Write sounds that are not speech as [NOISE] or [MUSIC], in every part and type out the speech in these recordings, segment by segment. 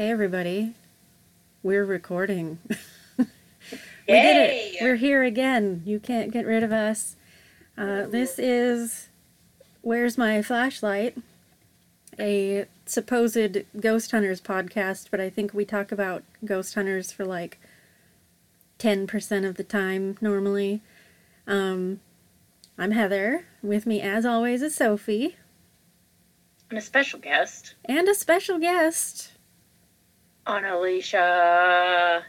Hey, everybody. We're recording. [LAUGHS] we did it. We're here again. You can't get rid of us. Uh, this is Where's My Flashlight? A supposed ghost hunters podcast, but I think we talk about ghost hunters for like 10% of the time normally. Um, I'm Heather. With me, as always, is Sophie. And a special guest. And a special guest. Annaliesje.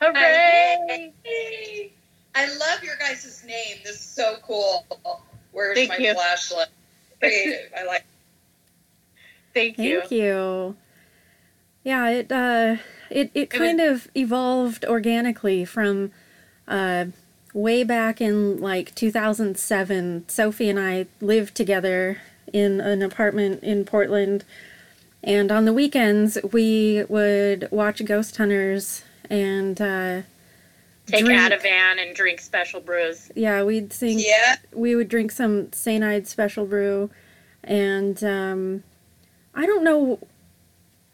Hooray! Hey. I love your guys' name. This is so cool. Where's Thank my you. flashlight? Creative. I like Thank you. Thank you. Yeah, it uh it, it kind of evolved organically from uh way back in like 2007. Sophie and I lived together in an apartment in Portland. And on the weekends, we would watch Ghost Hunters and uh Take drink- Ativan and drink special brews. Yeah, we'd sing Yeah. we would drink some Saint cyanide special brew and um, i don't know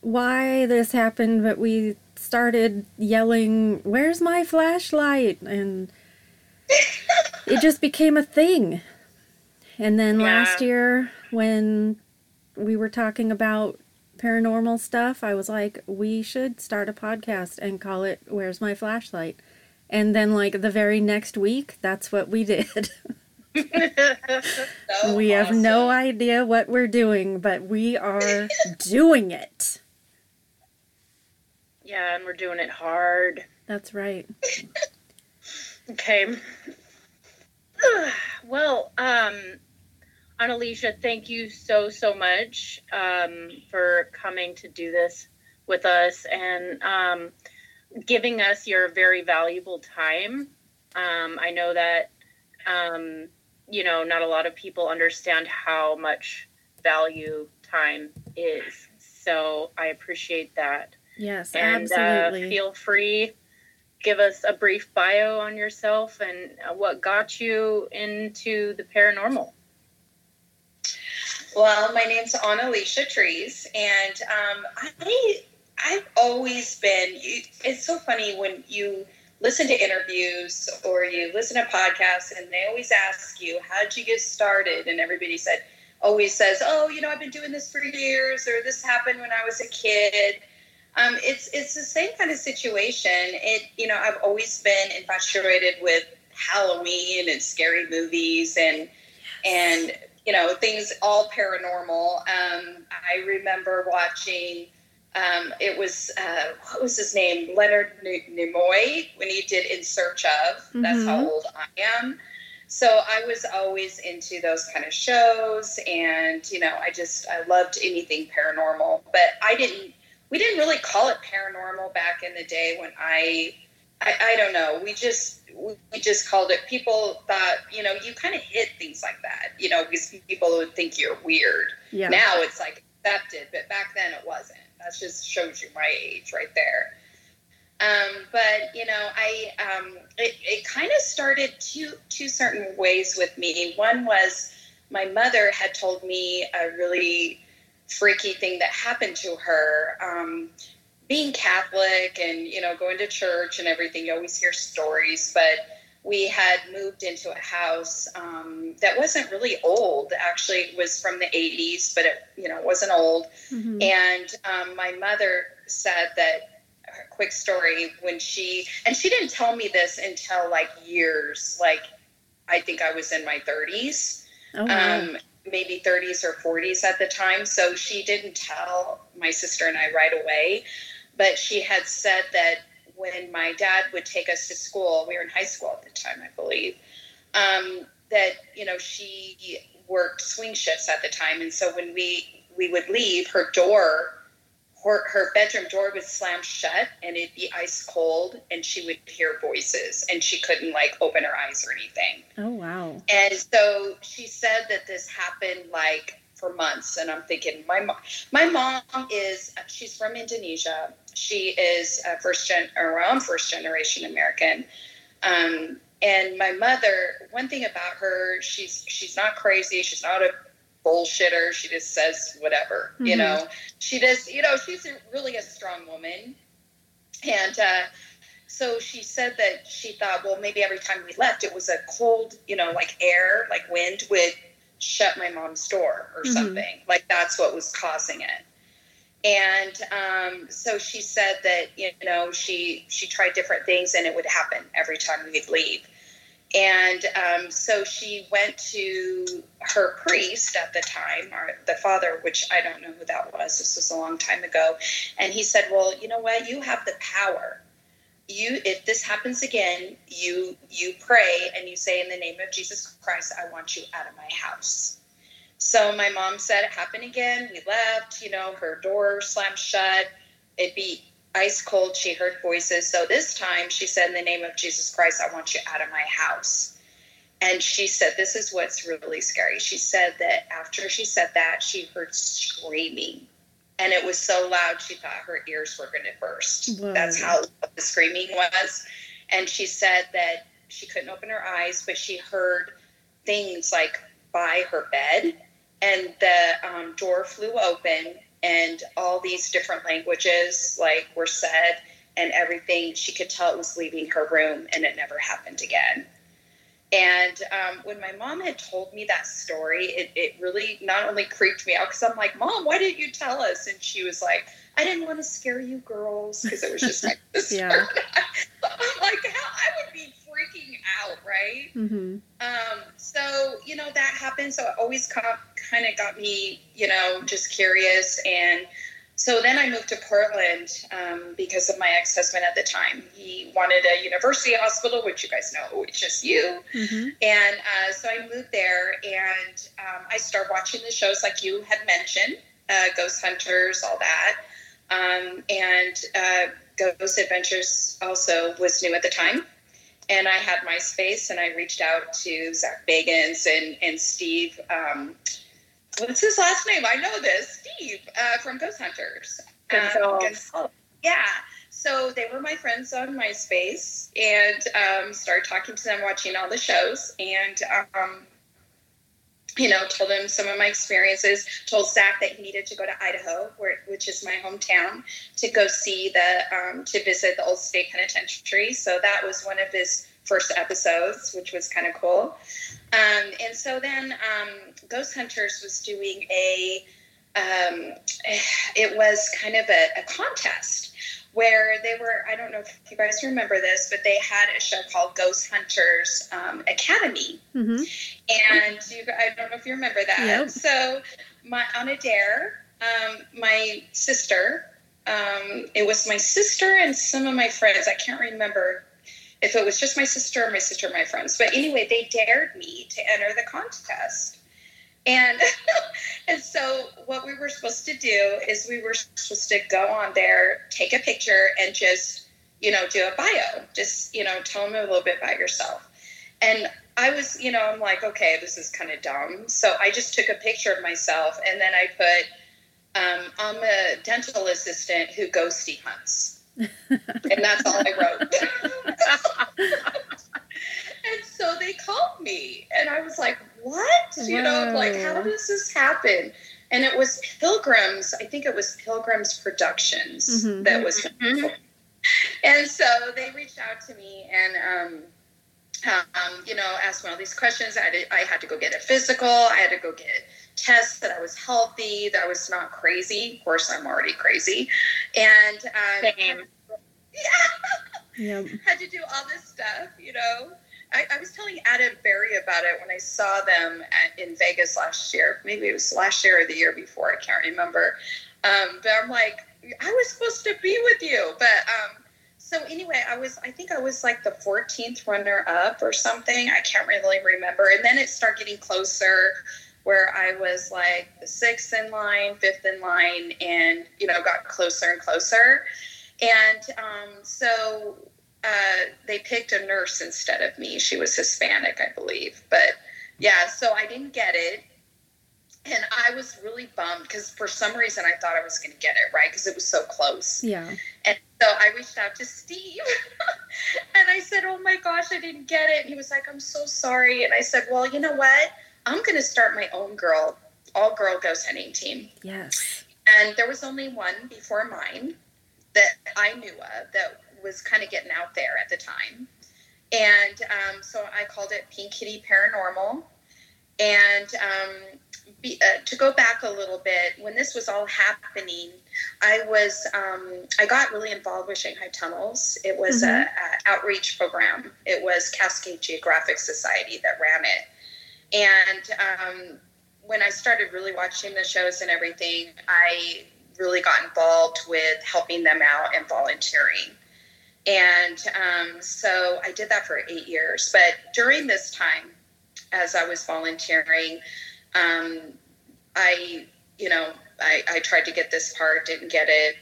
why this happened but we started yelling where's my flashlight and [LAUGHS] it just became a thing and then Yeah. last year when we were talking about paranormal stuff i was like we should start a podcast and call it where's my flashlight and then like the very next week that's what we did [LAUGHS] [LAUGHS] So we have no idea what we're doing, but we are [LAUGHS] doing it. yeah, and we're doing it hard. That's right. Okay. [SIGHS] well, um, Annaliesje, thank you so, so much um, for coming to do this with us and um, giving us your very valuable time. Um, I know that, um, you know, not a lot of people understand how much value time is. So I appreciate that Yes, and uh, absolutely. feel free give us a brief bio on yourself and uh, what got you into the paranormal Well, my name's Annaliesje Trees, and um, I I've always been. It's so funny when you listen to interviews or you listen to podcasts, and they always ask you, "How'd you get started?" And everybody said, always says, "Oh, you know, I've been doing this for years," or "This happened when I was a kid." Um, it's it's the same kind of situation. It you know, I've always been infatuated with Halloween and scary movies and and you know things all paranormal. Um, i remember watching um, it was uh, what was his name? Leonard N- nimoy when he did in search of. That's how Mhm. old i am. So i was always into those kind of shows and you know i just i loved anything paranormal. But i didn't we didn't really call it paranormal back in the day when i I, I don't know. We just we just called it. People thought, you know, you kind of hit things like that, you know, because people would think you're weird. yeah. Now it's like accepted, but back then it wasn't. That just shows you my age right there. Um, but you know, I um, it, it kind of started two two certain ways with me. One was my mother had told me a really freaky thing that happened to her. Um, being Catholic and you know going to church and everything, you always hear stories. But we had moved into a house um, that wasn't really old. Actually, it was from the '80s, but it you know wasn't old. Mhm. And um, my mother said that her quick story when she and she didn't tell me this until like years, like I think I was in my 30s Oh, wow. um, maybe 30s or 40s at the time. So she didn't tell my sister and I right away. But she had said that when my dad would take us to school, we were in high school at the time, I believe, um, that, you know, she worked swing shifts at the time. And so when we, we would leave, her door, her, her bedroom door would slam shut and it'd be ice cold and she would hear voices and she couldn't like open her eyes or anything. oh, wow. And so she said that this happened like for months, and I'm thinking my mom, my mom is she's from Indonesia. She is a first gen or I'm first generation American. Um, and my mother, one thing about her, she's she's not crazy. She's not a bullshitter. She just says whatever, mm-hmm. you know. She does, you know, she's a, really a strong woman. And uh, so she said that she thought, well, maybe every time we left, it was a cold, you know, like air, like wind would shut my mom's door or mm-hmm. something. Like that's what was causing it. And um, so she said that you know she she tried different things and it would happen every time we'd leave. And um, so she went to her priest at the time, or the father, which I don't know who that was. This was a long time ago. And he said, Well, you know what? You have the power. You, if this happens again, you you pray and you say in the name of Jesus Christ, I want you out of my house. So my mom said it happened again. We left. You know, her door slammed shut. It'd be ice cold. She heard voices. So this time she said, In the name of Jesus Christ, I want you out of my house. And she said, This is what's really scary. She said that after she said that, she heard screaming. And it was so loud, she thought her ears were going to burst. That's how the screaming was. And she said that she couldn't open her eyes, but she heard things like by her bed. And the um, door flew open and all these different languages like were said and everything she could tell it was leaving her room and it never happened again. And um, when my mom had told me that story it, it really not only creeped me out because i'm like mom why didn't you tell us? And she was like i didn't want to scare you girls because it was just [LAUGHS] like this yeah. [LAUGHS] i'm like how i would be freaking out right mm-hmm. um, so you know that happened so it always kind of got me you know just curious and so then I moved to Portland um, because of my ex husband at the time. He wanted a university hospital, which you guys know, HSU. Mm-hmm. And uh, so I moved there and um, I started watching the shows like you had mentioned uh, Ghost Hunters, all that. Um, and uh, Ghost Adventures also was new at the time. And I had MySpace and I reached out to Zach Bagans and, and Steve. Um, what's his last name? I know this. Steve uh, from Ghost Hunters. Um, yeah. So they were my friends on MySpace and um, started talking to them, watching all the shows, and um, you know, told him some of my experiences. Told Zach that he needed to go to Idaho, where, which is my hometown, to go see the um, to visit the old state penitentiary. So that was one of his first episodes, which was kind of cool. Um, and so then um, Ghost Hunters was doing a, um, [SIGHS] it was kind of a, a, contest where they were, I don't know if you guys remember this, but they had a show called Ghost Hunters um, Academy. Mm-hmm. And you, I don't know if you remember that. Yep. So my, on a dare, um, my sister, um, it was my sister and some of my friends, I can't remember if it was just my sister or my sister and my friends. But anyway, they dared me to enter the contest. And [LAUGHS] and so what we were supposed to do is we were supposed to go on there, take a picture, and just you know do a bio. Just you know tell them a little bit about yourself. And I was you know I'm like okay this is kind of dumb. So I just took a picture of myself and then I put um, I'm a dental assistant who ghosty hunts [LAUGHS] and that's all I wrote. [LAUGHS] and so they called me, and I was like, "What? You know, like, how does this happen?" And it was Pilgrims. I think it was Pilgrims Productions mm-hmm. that was. Mm-hmm. [LAUGHS] And so they reached out to me and. Um, um, you know, asked me all these questions. I had, to, I had to go get a physical. I had to go get tests that I was healthy, that I was not crazy. Of course, I'm already crazy. And um, Same. [LAUGHS] yeah, yep. [LAUGHS] had to do all this stuff, you know. I, I, was telling Adam Berry about it when I saw them at, in Vegas last year. Maybe it was last year or the year before. I can't remember. Um, but I'm like, I was supposed to be with you. But um, so anyway, I was, I think I was like the 14th runner up or something. I can't really remember. And then it started getting closer where I was like the sixth in line, fifth in line, and you know got closer and closer. And um, so uh, they picked a nurse instead of me. She was Hispanic, I believe. But yeah, so I didn't get it. And I was really bummed because for some reason I thought I was going to get it, right? Because it was so close. Yeah. And so I reached out to Steve [LAUGHS] and I said, Oh my gosh, I didn't get it. And he was like, I'm so sorry. And I said, Well, you know what? I'm going to start my own girl all girl ghost hunting team. Yes. And there was only one before mine that I knew of that was kind of getting out there at the time. And um, so I called it Pink Kitty Paranormal. And um, be, uh, to go back a little bit, when this was all happening, I was um, I got really involved with Shanghai Tunnels. It was mm-hmm. a, a, outreach program. It was Cascade Geographic Society that ran it, and um, when I started really watching the shows and everything, I really got involved with helping them out and volunteering. And um, so I did that for eight years. But during this time, as I was volunteering, um, I, you know, I, I tried to get this part, didn't get it.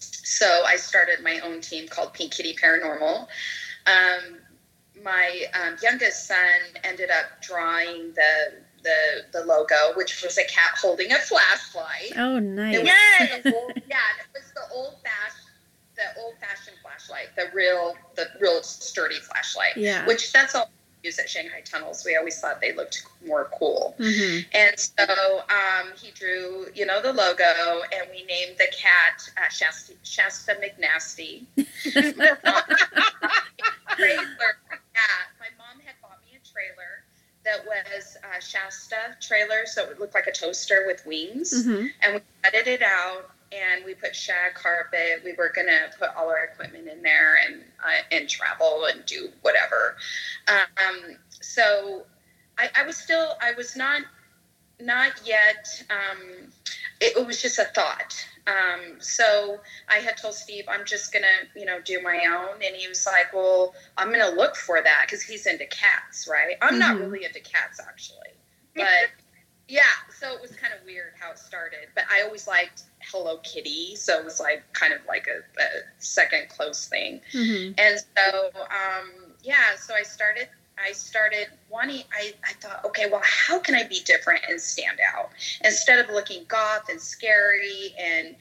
So I started my own team called Pink Kitty Paranormal. Um, my um, youngest son ended up drawing the the the logo, which was a cat holding a flashlight. Oh, nice! It [LAUGHS] yeah, it was the old fashioned the old fashioned flashlight, the real the real sturdy flashlight. Yeah. Which that's all we use at Shanghai Tunnels. We always thought they looked more cool. Mm-hmm. And so um, he drew, you know, the logo, and we named the cat uh, Shasta, Shasta McNasty. [LAUGHS] [LAUGHS] trailer cat. My mom had bought me a trailer that was uh, Shasta trailer, so it looked like a toaster with wings, mm-hmm. and we gutted it out and we put shag carpet. We were gonna put all our equipment in there and uh, and travel and do whatever. Um, so I, I, was still I was not not yet. Um, it, it, was just a thought. Um, so I had told Steve I'm just gonna you know do my own, and he was like, well I'm gonna look for that because he's into cats, right? I'm mm-hmm. not really into cats actually, [LAUGHS] but. Yeah, so it was kind of weird how it started, but I always liked Hello Kitty, so it was like kind of like a, a second close thing. Mm-hmm. And so, um, yeah, so I started. I started wanting. I, I thought, okay, well, how can I be different and stand out instead of looking goth and scary and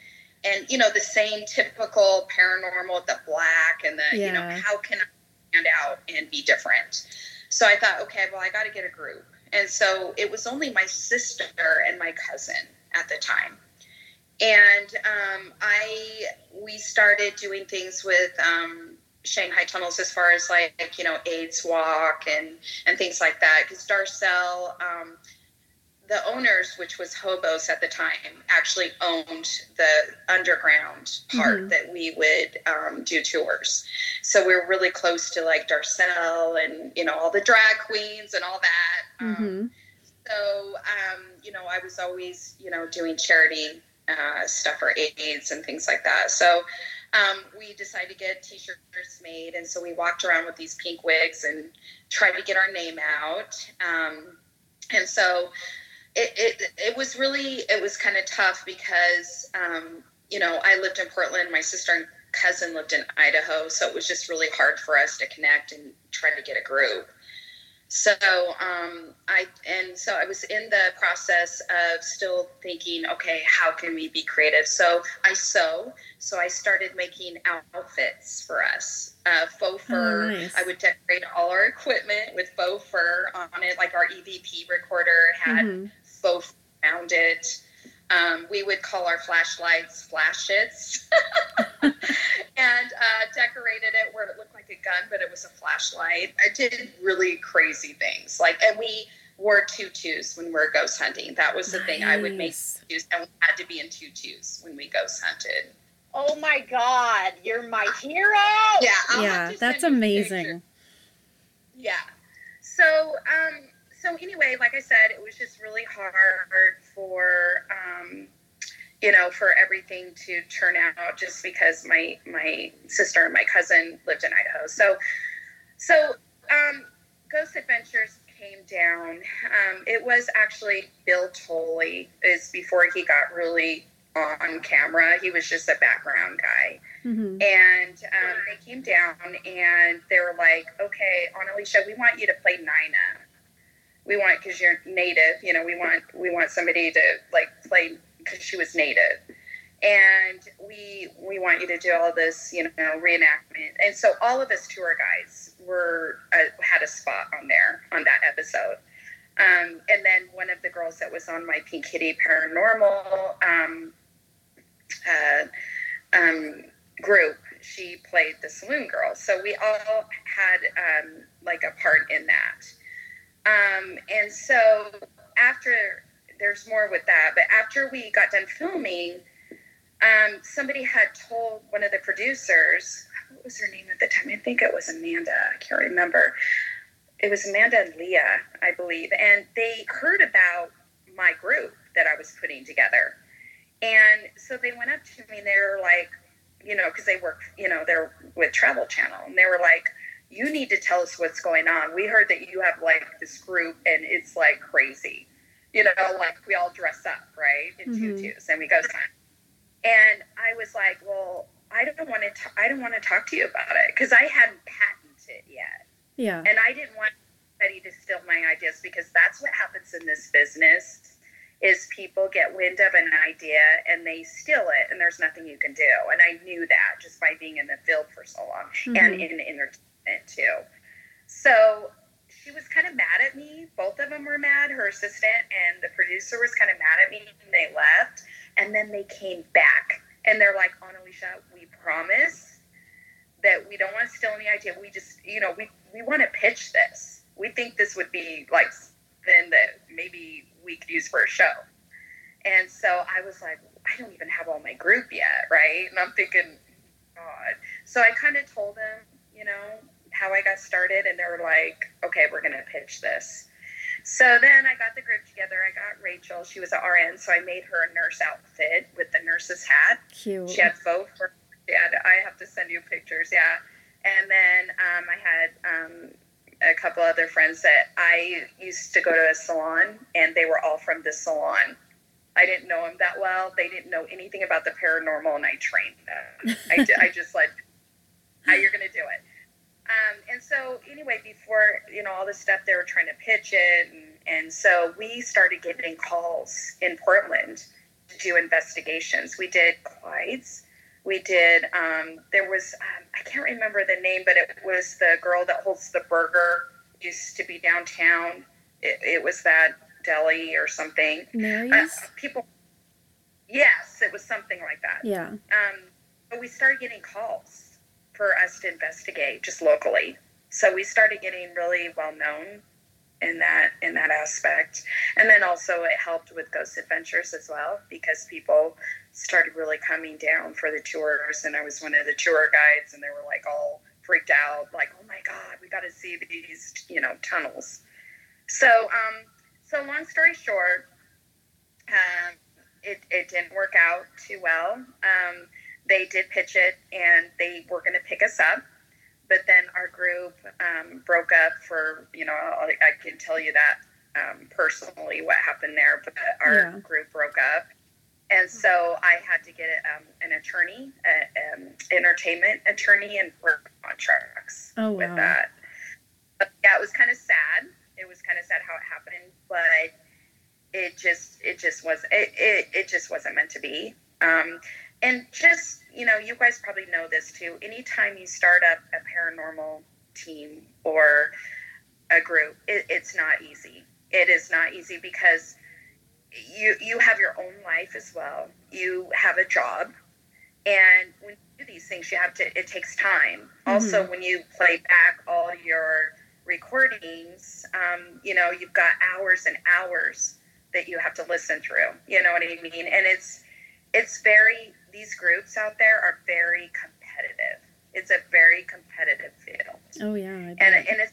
and you know the same typical paranormal, the black and the yeah. you know how can I stand out and be different? So I thought, okay, well, I got to get a group and so it was only my sister and my cousin at the time. And um, I we started doing things with um, Shanghai tunnels as far as like you know AIDS walk and and things like that because Darcelle um, the owners, which was Hobos at the time, actually owned the underground part mm-hmm. that we would um, do tours. So we are really close to like Darcelle and you know all the drag queens and all that. Um, mm-hmm. so um, you know, I was always you know doing charity uh, stuff for AIDS and things like that. So. Um, we decided to get t-shirts made and so we walked around with these pink wigs and tried to get our name out um, and so it, it, it was really it was kind of tough because um, you know I lived in Portland, my sister and cousin lived in Idaho, so it was just really hard for us to connect and try to get a group. So um, I and so I was in the process of still thinking, okay, how can we be creative? So I sew, so I started making outfits for us. Uh, faux oh, fur. Oh, nice. I would decorate all our equipment with faux fur on it, like our EVP recorder had mm-hmm both found it. Um, we would call our flashlights flashits [LAUGHS] and uh, decorated it where it looked like a gun, but it was a flashlight. I did really crazy things. Like, and we wore tutus when we were ghost hunting. That was the nice. thing. I would make tutus, and we had to be in tutus when we ghost hunted. Oh my God, you're my hero! Yeah, I'll yeah, that's amazing. Yeah. So, um, so anyway, like I said, it was just really hard for um, you know for everything to turn out just because my my sister and my cousin lived in Idaho. So so um, Ghost Adventures came down. Um, it was actually Bill Tolley is before he got really on camera. He was just a background guy. Mm-hmm. And um, they came down and they were like, okay, Alicia, we want you to play Nina we want because you're native you know we want we want somebody to like play because she was native and we we want you to do all this you know reenactment and so all of us tour guides were uh, had a spot on there on that episode Um, and then one of the girls that was on my Pink Kitty Paranormal um, uh, um, group, she played the saloon girl. So we all had um, like a part in that. Um, and so after, there's more with that, but after we got done filming, um, somebody had told one of the producers, what was her name at the time? I think it was Amanda. I can't remember. It was Amanda and Leah, I believe. And they heard about my group that I was putting together. And so they went up to me and they were like, you know, because they work, you know, they're with Travel Channel. And they were like, you need to tell us what's going on. We heard that you have like this group and it's like crazy. You know, like we all dress up, right? In mm-hmm. tutus and we go and I was like, well, I don't want to. I don't want to talk to you about it because I hadn't patented yet. Yeah. And I didn't want anybody to steal my ideas because that's what happens in this business is people get wind of an idea and they steal it and there's nothing you can do. And I knew that just by being in the field for so long mm-hmm. and in entertainment too. So she was kind of mad at me. Both of them were mad. Her assistant and the producer was kind of mad at me and they left. And then they came back and they're like, "Annaliesje, we promise that we don't want to steal any idea. We just, you know, we, we want to pitch this. We think this would be like then that maybe we could use for a show. And so I was like, I don't even have all my group yet, right? And I'm thinking, God. So I kind of told them, you know, how I got started, and they were like, okay, we're going to pitch this. So then I got the group together. I got Rachel. She was an RN, so I made her a nurse outfit with the nurse's hat. Cute. She had faux fur. Yeah, I have to send you pictures. Yeah. And then um, I had um, a couple other friends that I used to go to a salon, and they were all from the salon. I didn't know them that well. They didn't know anything about the paranormal, and I trained them. I, I just like how you're going to do it. Um, and so anyway, before you know all this stuff, they were trying to pitch it, and, and so we started getting calls in Portland to do investigations. We did Clyde's. We did. Um, there was um, I can't remember the name, but it was the girl that holds the burger. Used to be downtown. It, it was that deli or something. Mary's. Uh, people. Yes, it was something like that. Yeah. Um, but we started getting calls for us to investigate just locally. So we started getting really well known in that in that aspect. And then also it helped with Ghost Adventures as well because people started really coming down for the tours and I was one of the tour guides and they were like all freaked out like oh my god we got to see these you know tunnels so um so long story short um it, it didn't work out too well um they did pitch it and they were going to pick us up. But then our group um, broke up for, you know, I, I can tell you that um, personally what happened there, but our yeah. group broke up. And so I had to get um, an attorney, an entertainment attorney, and work contracts oh, wow. with that. But yeah, it was kind of sad. It was kind of sad how it happened, but it just it just was it, it, it just wasn't meant to be. And just you know you guys probably know this too. Anytime you start up a paranormal team or a group it, it's not easy. It is not easy because you you have your own life as well. You have a job. And when you do these things you have to it takes time. Mm-hmm. also when you play back all your recordings um, you know you've got hours and hours that you have to listen through. You know what i mean? And it's it's very these groups out there are very competitive. It's a very competitive field. Oh yeah, and and it's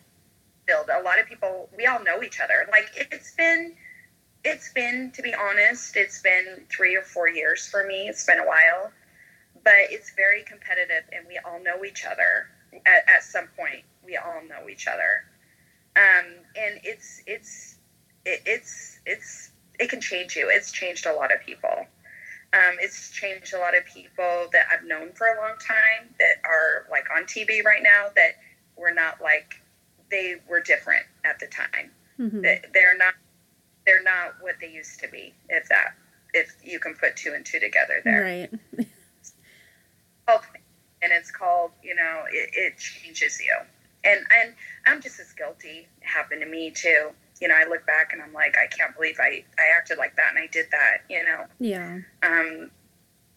field. A lot of people, we all know each other. Like it's been, it's been to be honest, it's been three or four years for me. It's been a while, but it's very competitive, and we all know each other. At, at some point, we all know each other, um, and it's it's it, it's it's it can change you. It's changed a lot of people. Um, it's changed a lot of people that I've known for a long time that are like on TV right now that were not like they were different at the time. Mm-hmm. They're not they're not what they used to be. If that if you can put two and two together there, right? [LAUGHS] and it's called you know it, it changes you, and and I'm just as guilty. It happened to me too. You know, I look back and I'm like, I can't believe I, I acted like that and I did that, you know. Yeah. Um,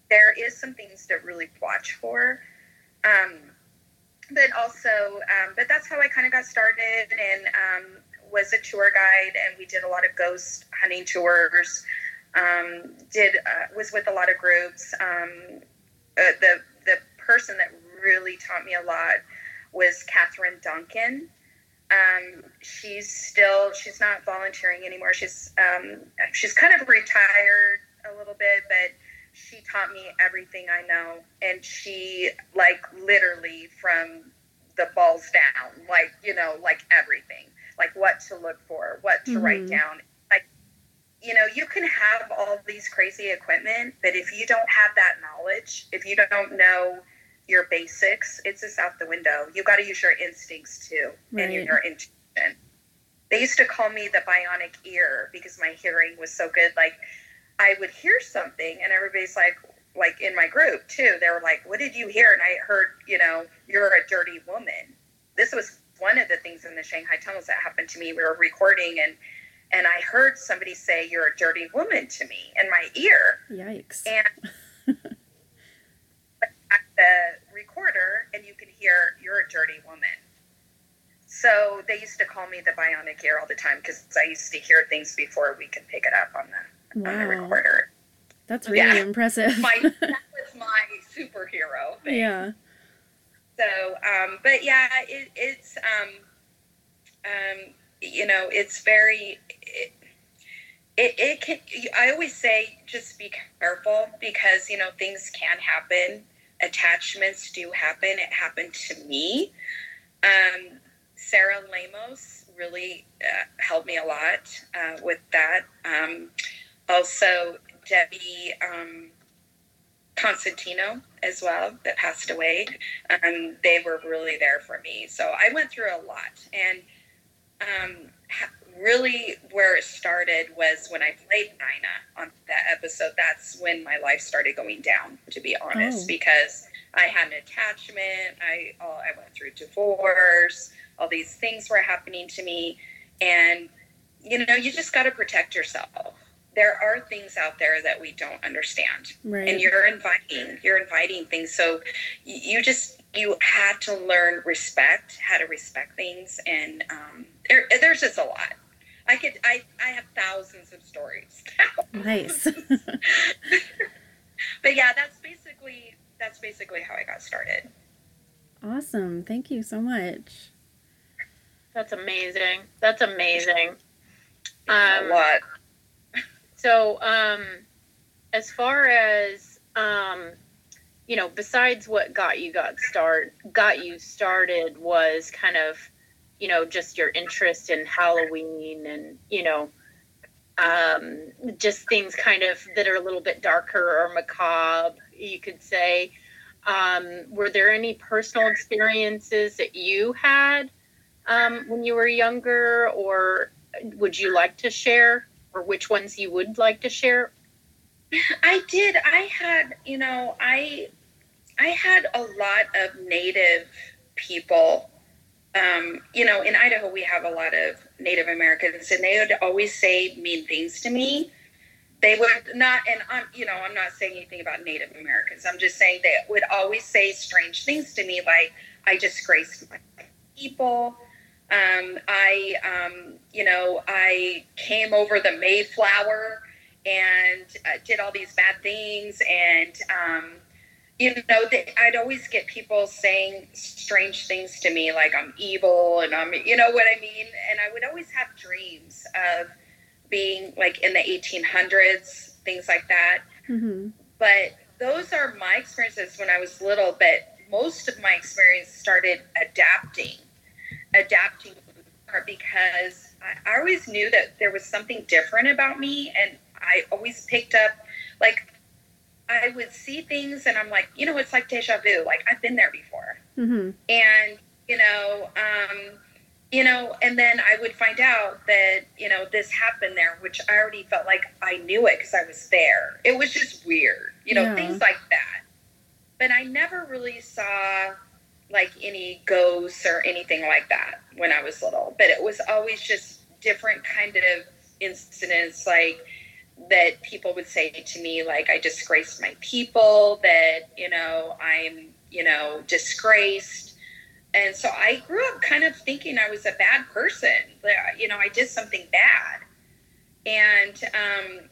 there is some things to really watch for. Um, but also, um, but that's how I kind of got started and um, was a tour guide and we did a lot of ghost hunting tours. Um, did uh, was with a lot of groups. Um, uh, the the person that really taught me a lot was Catherine Duncan. Um, she's still she's not volunteering anymore. She's um, she's kind of retired a little bit, but she taught me everything I know, and she like literally from the balls down, like you know, like everything, like what to look for, what to mm-hmm. write down. Like you know, you can have all these crazy equipment, but if you don't have that knowledge, if you don't know your basics, it's just out the window. You've got to use your instincts too right. and your intuition. They used to call me the bionic ear because my hearing was so good. Like I would hear something, and everybody's like, like in my group too. They were like, "What did you hear?" And I heard, you know, you're a dirty woman. This was one of the things in the Shanghai tunnels that happened to me. We were recording and and I heard somebody say, "You're a dirty woman" to me in my ear. Yikes! And [LAUGHS] the recorder and you can hear you're a dirty woman. So they used to call me the bionic ear all the time because I used to hear things before we could pick it up on the, wow. on the recorder. That's really yeah. impressive. my, [LAUGHS] that was my superhero thing. Yeah. So, um, but yeah, it, it's, um, um, you know, it's very, it, it, it can, I always say just be careful because, you know, things can happen attachments do happen. It happened to me. Um, Sarah Lamos really uh, helped me a lot uh, with that. Um, also, Debbie um, Constantino as well, that passed away. Um, they were really there for me. So I went through a lot. And um, really where it started was when I played Nina on that episode. That's when my life started going down, to be honest, oh. because I had an attachment. I oh, I went through divorce. All these things were happening to me, and you know, you just got to protect yourself. There are things out there that we don't understand, right. and you're inviting. You're inviting things. So you just you had to learn respect, how to respect things, and um, there, there's just a lot. I could I I have thousands of stories. nice. [LAUGHS] [LAUGHS] but yeah, that's basically that's basically how I got started. Awesome. Thank you so much. That's amazing. That's amazing. Um, what? So, um, as far as um, you know, besides what got you got start got you started was kind of you know, just your interest in Halloween and, you know, um, just things kind of that are a little bit darker or macabre, you could say. Um, were there any personal experiences that you had um, when you were younger, or would you like to share, or which ones you would like to share? I did. I had, you know, I I had a lot of native people um, you know, in Idaho, we have a lot of Native Americans, and they would always say mean things to me. They would not, and I'm, you know, I'm not saying anything about Native Americans. I'm just saying they would always say strange things to me, like I disgraced my people. Um, I, um, you know, I came over the Mayflower and uh, did all these bad things, and um, you know, they, I'd always get people saying strange things to me, like I'm evil and I'm, you know what I mean? And I would always have dreams of being like in the 1800s, things like that. Mm-hmm. But those are my experiences when I was little. But most of my experience started adapting, adapting because I, I always knew that there was something different about me. And I always picked up, like, I would see things and I'm like, you know, it's like deja vu. Like I've been there before. Mm-hmm. And, you know, um, you know, and then I would find out that, you know, this happened there, which I already felt like I knew it because I was there. It was just weird, you know, yeah. things like that. But I never really saw like any ghosts or anything like that when I was little. But it was always just different kind of incidents like that people would say to me like I disgraced my people, that you know I'm you know disgraced, and so I grew up kind of thinking I was a bad person. That you know I did something bad, and um,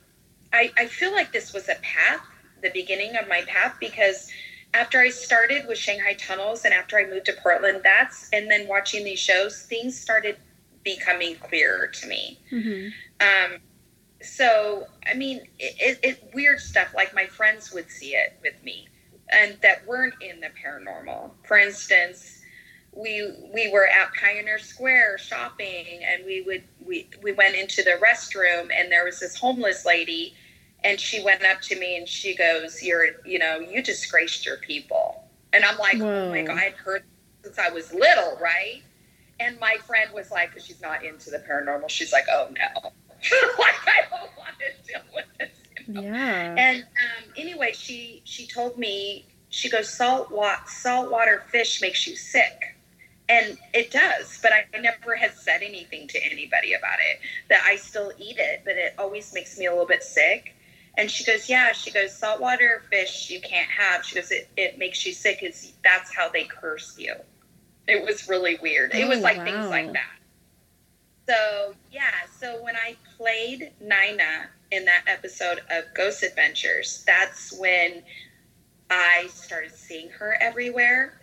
I I feel like this was a path, the beginning of my path because after I started with Shanghai Tunnels and after I moved to Portland, that's and then watching these shows, things started becoming clearer to me. Mm-hmm. Um, so I mean, it, it, it, weird stuff like my friends would see it with me, and that weren't in the paranormal. For instance, we we were at Pioneer Square shopping, and we would we we went into the restroom, and there was this homeless lady, and she went up to me and she goes, "You're you know you disgraced your people," and I'm like, Whoa. "Oh my god, I've heard since I was little, right?" And my friend was like, because she's not into the paranormal, she's like, "Oh no." [LAUGHS] like I don't want to deal with this. You know? Yeah. And um, anyway, she she told me she goes salt water saltwater fish makes you sick. And it does, but I never had said anything to anybody about it. That I still eat it, but it always makes me a little bit sick. And she goes, Yeah, she goes, saltwater fish you can't have. She goes, It, it makes you sick. Is that's how they curse you. It was really weird. It was oh, like wow. things like that. So yeah, so when I played Nina in that episode of Ghost Adventures, that's when I started seeing her everywhere.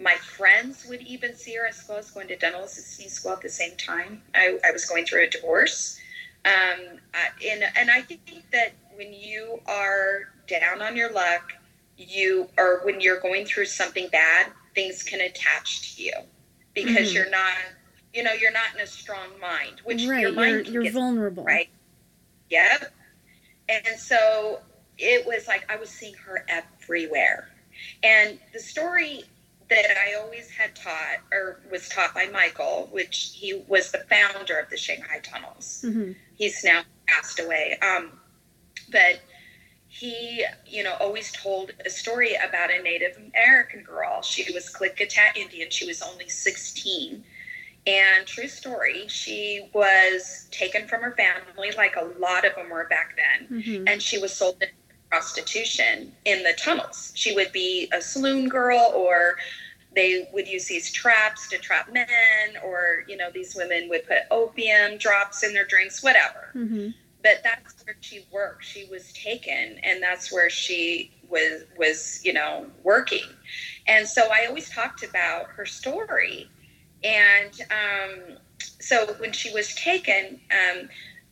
My friends would even see her at school. I was going to dental assisting school at the same time. I, I was going through a divorce. Um, and, and I think that when you are down on your luck, you or when you're going through something bad, things can attach to you because mm-hmm. you're not you know, you're not in a strong mind, which right, your mind you're, you're vulnerable. Right. Yep. And so it was like I was seeing her everywhere. And the story that I always had taught or was taught by Michael, which he was the founder of the Shanghai Tunnels. Mm-hmm. He's now passed away. Um, but he, you know, always told a story about a Native American girl. She was Klickitat Indian. She was only 16 and true story, she was taken from her family, like a lot of them were back then, mm-hmm. and she was sold to prostitution in the tunnels. She would be a saloon girl, or they would use these traps to trap men, or you know, these women would put opium drops in their drinks, whatever. Mm-hmm. But that's where she worked. She was taken, and that's where she was was you know working. And so I always talked about her story and um, so when she was taken, um,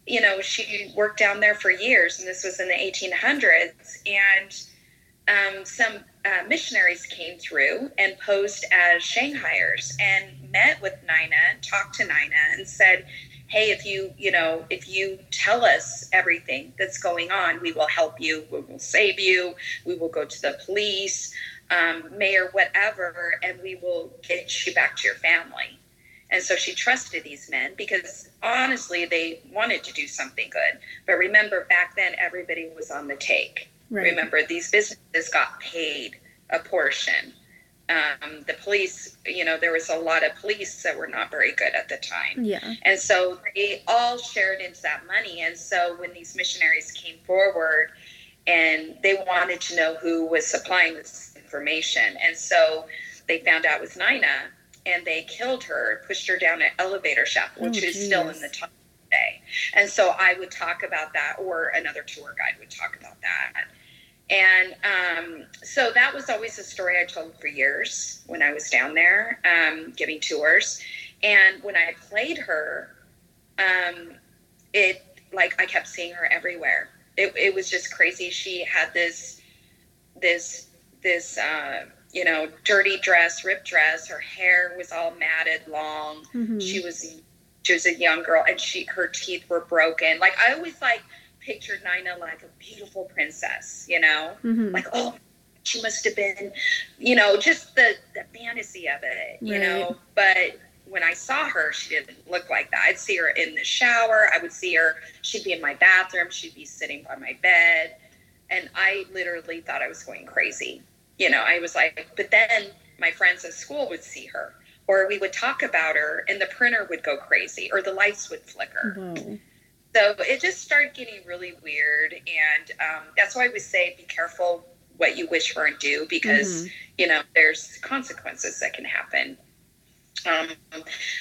you know, she worked down there for years, and this was in the 1800s. And um, some uh, missionaries came through and posed as Shanghaiers and met with Nina, talked to Nina, and said, "Hey, if you, you know, if you tell us everything that's going on, we will help you. We will save you. We will go to the police." Um, mayor, whatever, and we will get you back to your family. And so she trusted these men because honestly, they wanted to do something good. But remember, back then, everybody was on the take. Right. Remember, these businesses got paid a portion. Um, the police, you know, there was a lot of police that were not very good at the time. Yeah. And so they all shared into that money. And so when these missionaries came forward and they wanted to know who was supplying this information. And so they found out it was Nina and they killed her, pushed her down an elevator shaft, oh, which oh, is still in the tunnel today. And so I would talk about that, or another tour guide would talk about that. And um, so that was always a story I told for years when I was down there um, giving tours. And when I played her, um, it like I kept seeing her everywhere. It, it was just crazy. She had this this this uh, you know dirty dress, ripped dress. Her hair was all matted, long. Mm-hmm. She was she was a young girl, and she her teeth were broken. Like I always like pictured Nina like a beautiful princess, you know, mm-hmm. like oh she must have been, you know, just the the fantasy of it, you right. know. But when I saw her, she didn't look like that. I'd see her in the shower. I would see her. She'd be in my bathroom. She'd be sitting by my bed, and I literally thought I was going crazy you know, I was like, but then my friends at school would see her. or we would talk about her and the printer would go crazy or the lights would flicker. Whoa. So it just started getting really weird. And um, that's why we say be careful what you wish for and do because, Mhm. you know, there's consequences that can happen. Um,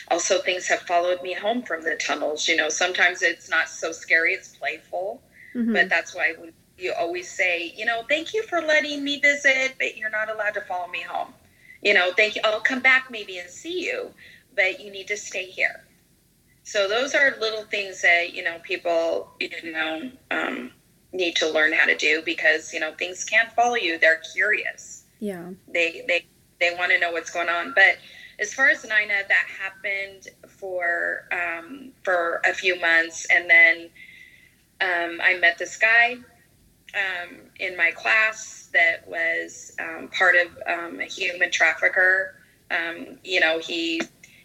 also, things have followed me home from the tunnels. You know, sometimes it's not so scary, it's playful. Mhm. But that's why we, you always say, you know, thank you for letting me visit, but you're not allowed to follow me home. You know, thank you. I'll come back maybe and see you, but you need to stay here. So those are little things that you know people you know um, need to learn how to do because you know things can't follow you. They're curious. yeah. They they they want to know what's going on. But as far as Nina, that happened for um, for a few months, and then um, I met this guy um, in my class that was um, part of um, a human trafficker. Um, you know, he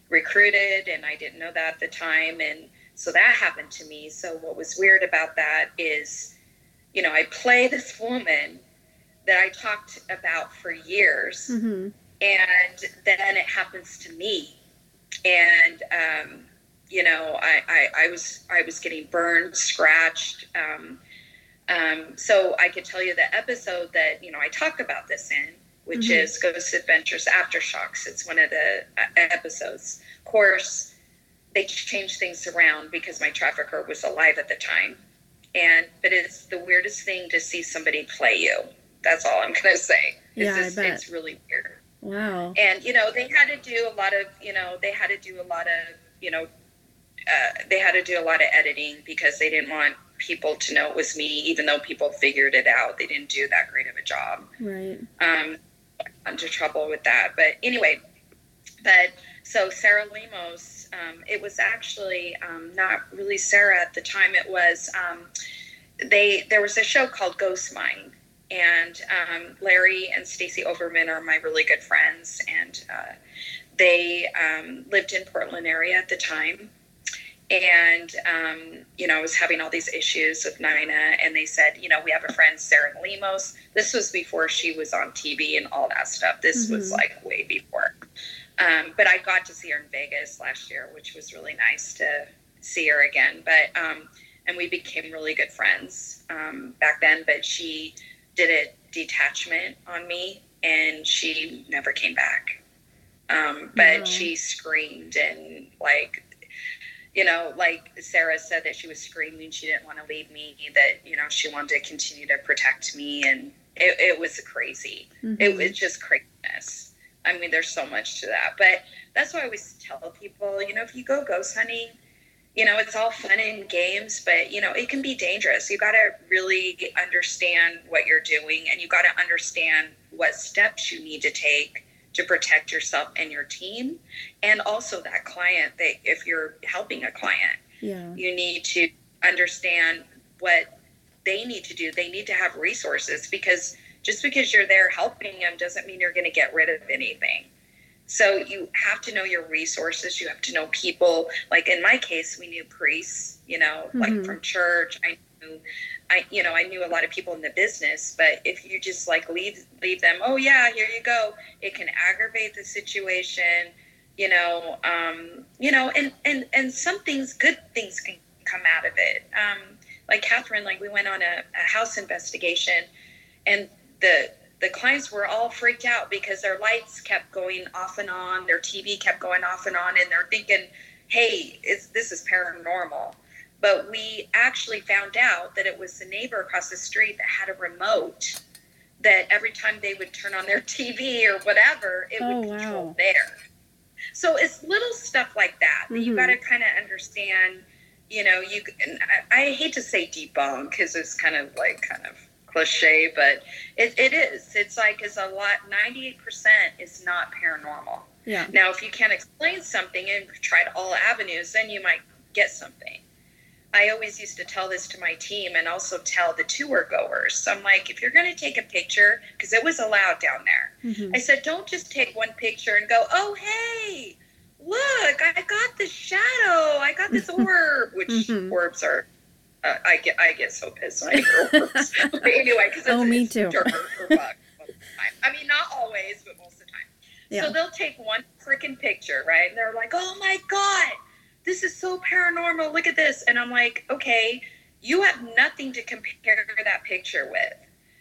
recruited, and I didn't know that at the time, and so that happened to me. So what was weird about that is, you know, I play this woman that I talked about for years hmm and then it happens to me and um, you know I, I, I was i was getting burned scratched um, um, so i could tell you the episode that you know i talk about this in which Mhm. is ghost adventures aftershocks it's one of the uh, episodes of course they changed things around because my trafficker was alive at the time and but it's the weirdest thing to see somebody play you that's all i'm gonna say it's Yeah, I bet. it's really weird Wow. and you know they had to do a lot of you know they had to do a lot of you know uh, they had to do a lot of editing because they didn't want people to know it was me even though people figured it out they didn't do that great of a job Right. um, got into trouble with that. But anyway, but so Sarah Lemos, um, it was actually um, not really Sarah at the time. It was um, they. There was a show called Ghost Mine, and um, Larry and Stacy Overman are my really good friends, and uh, they um, lived in Portland area at the time. And um, you know, I was having all these issues with Nina, and they said, you know, we have a friend Sarah Lemos. This was before she was on TV and all that stuff. This was Mhm. like way before. Um, but I got to see her in Vegas last year, which was really nice to see her again. But um, and we became really good friends um, back then. But she did a detachment on me, and she never came back. Um, but Wow. she screamed and like you know, like Sarah said that she was screaming, she didn't want to leave me, that, you know, she wanted to continue to protect me. And it, it was crazy. Mhm. It was just craziness. I mean, there's so much to that. But that's why I always tell people, you know, if you go ghost hunting, you know, it's all fun and games, but, you know, it can be dangerous. You got to really understand what you're doing and you got to understand what steps you need to take to protect yourself and your team and also that client that if you're helping a client yeah. you need to understand what they need to do. They need to have resources because just because you're there helping them doesn't mean you're going to get rid of anything. So you have to know your resources. You have to know people. Like in my case we knew priests you know Mhm. like from church. I i you know i knew a lot of people in the business but if you just like leave leave them oh yeah here you go it can aggravate the situation you know um you know and and and some things good things can come out of it. Um like catherine like we went on a, a house investigation and the the clients were all freaked out because their lights kept going off and on their tv kept going off and on and they're thinking hey it's, this is paranormal but we actually found out that it was the neighbor across the street that had a remote that every time they would turn on their [LAUGHS] tv or whatever it Oh, would wow. control there so it's little stuff like that that you Mhm. got to kind of understand you know you and I, I hate to say debunk because it's kind of like kind of cliche but it, it is it's like is a lot 98% is not paranormal Yeah. now if you can't explain something and tried all avenues then you might get something i always used to tell this to my team and also tell the tour goers So i'm like if you're going to take a picture because it was allowed down there hmm I said, don't just take one picture and go, oh, hey, look, I got this shadow. I got this [LAUGHS] orb, which Mhm. orbs are. Uh, I get I get so pissed when I hear orbs. [LAUGHS] [LAUGHS] but anyway, because Oh, me too. dirt or bug most of the time. I mean, not always, but most of the time. Yeah. So they'll take one freaking picture, right? And they're like, oh my God, this is so paranormal. Look at this. And I'm like, okay, you have nothing to compare that picture with.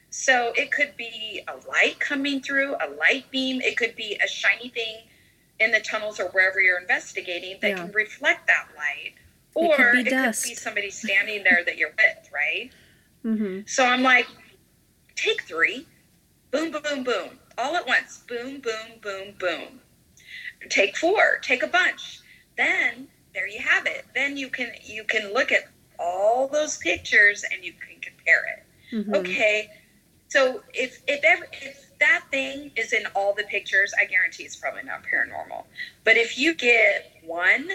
So it could be a light coming through, a light beam. It could be a shiny thing in the tunnels or wherever you're investigating that yeah. can reflect that light. Or it could be, it could be somebody standing there that you're with, right? Mm-hmm. So I'm like, take three, boom, boom, boom, all at once, boom, boom, boom, boom. Take four, take a bunch. Then there you have it. Then you can you can look at all those pictures and you can compare it. Mm-hmm. Okay, so if if ever if that thing is in all the pictures, I guarantee it's probably not paranormal. But if you get one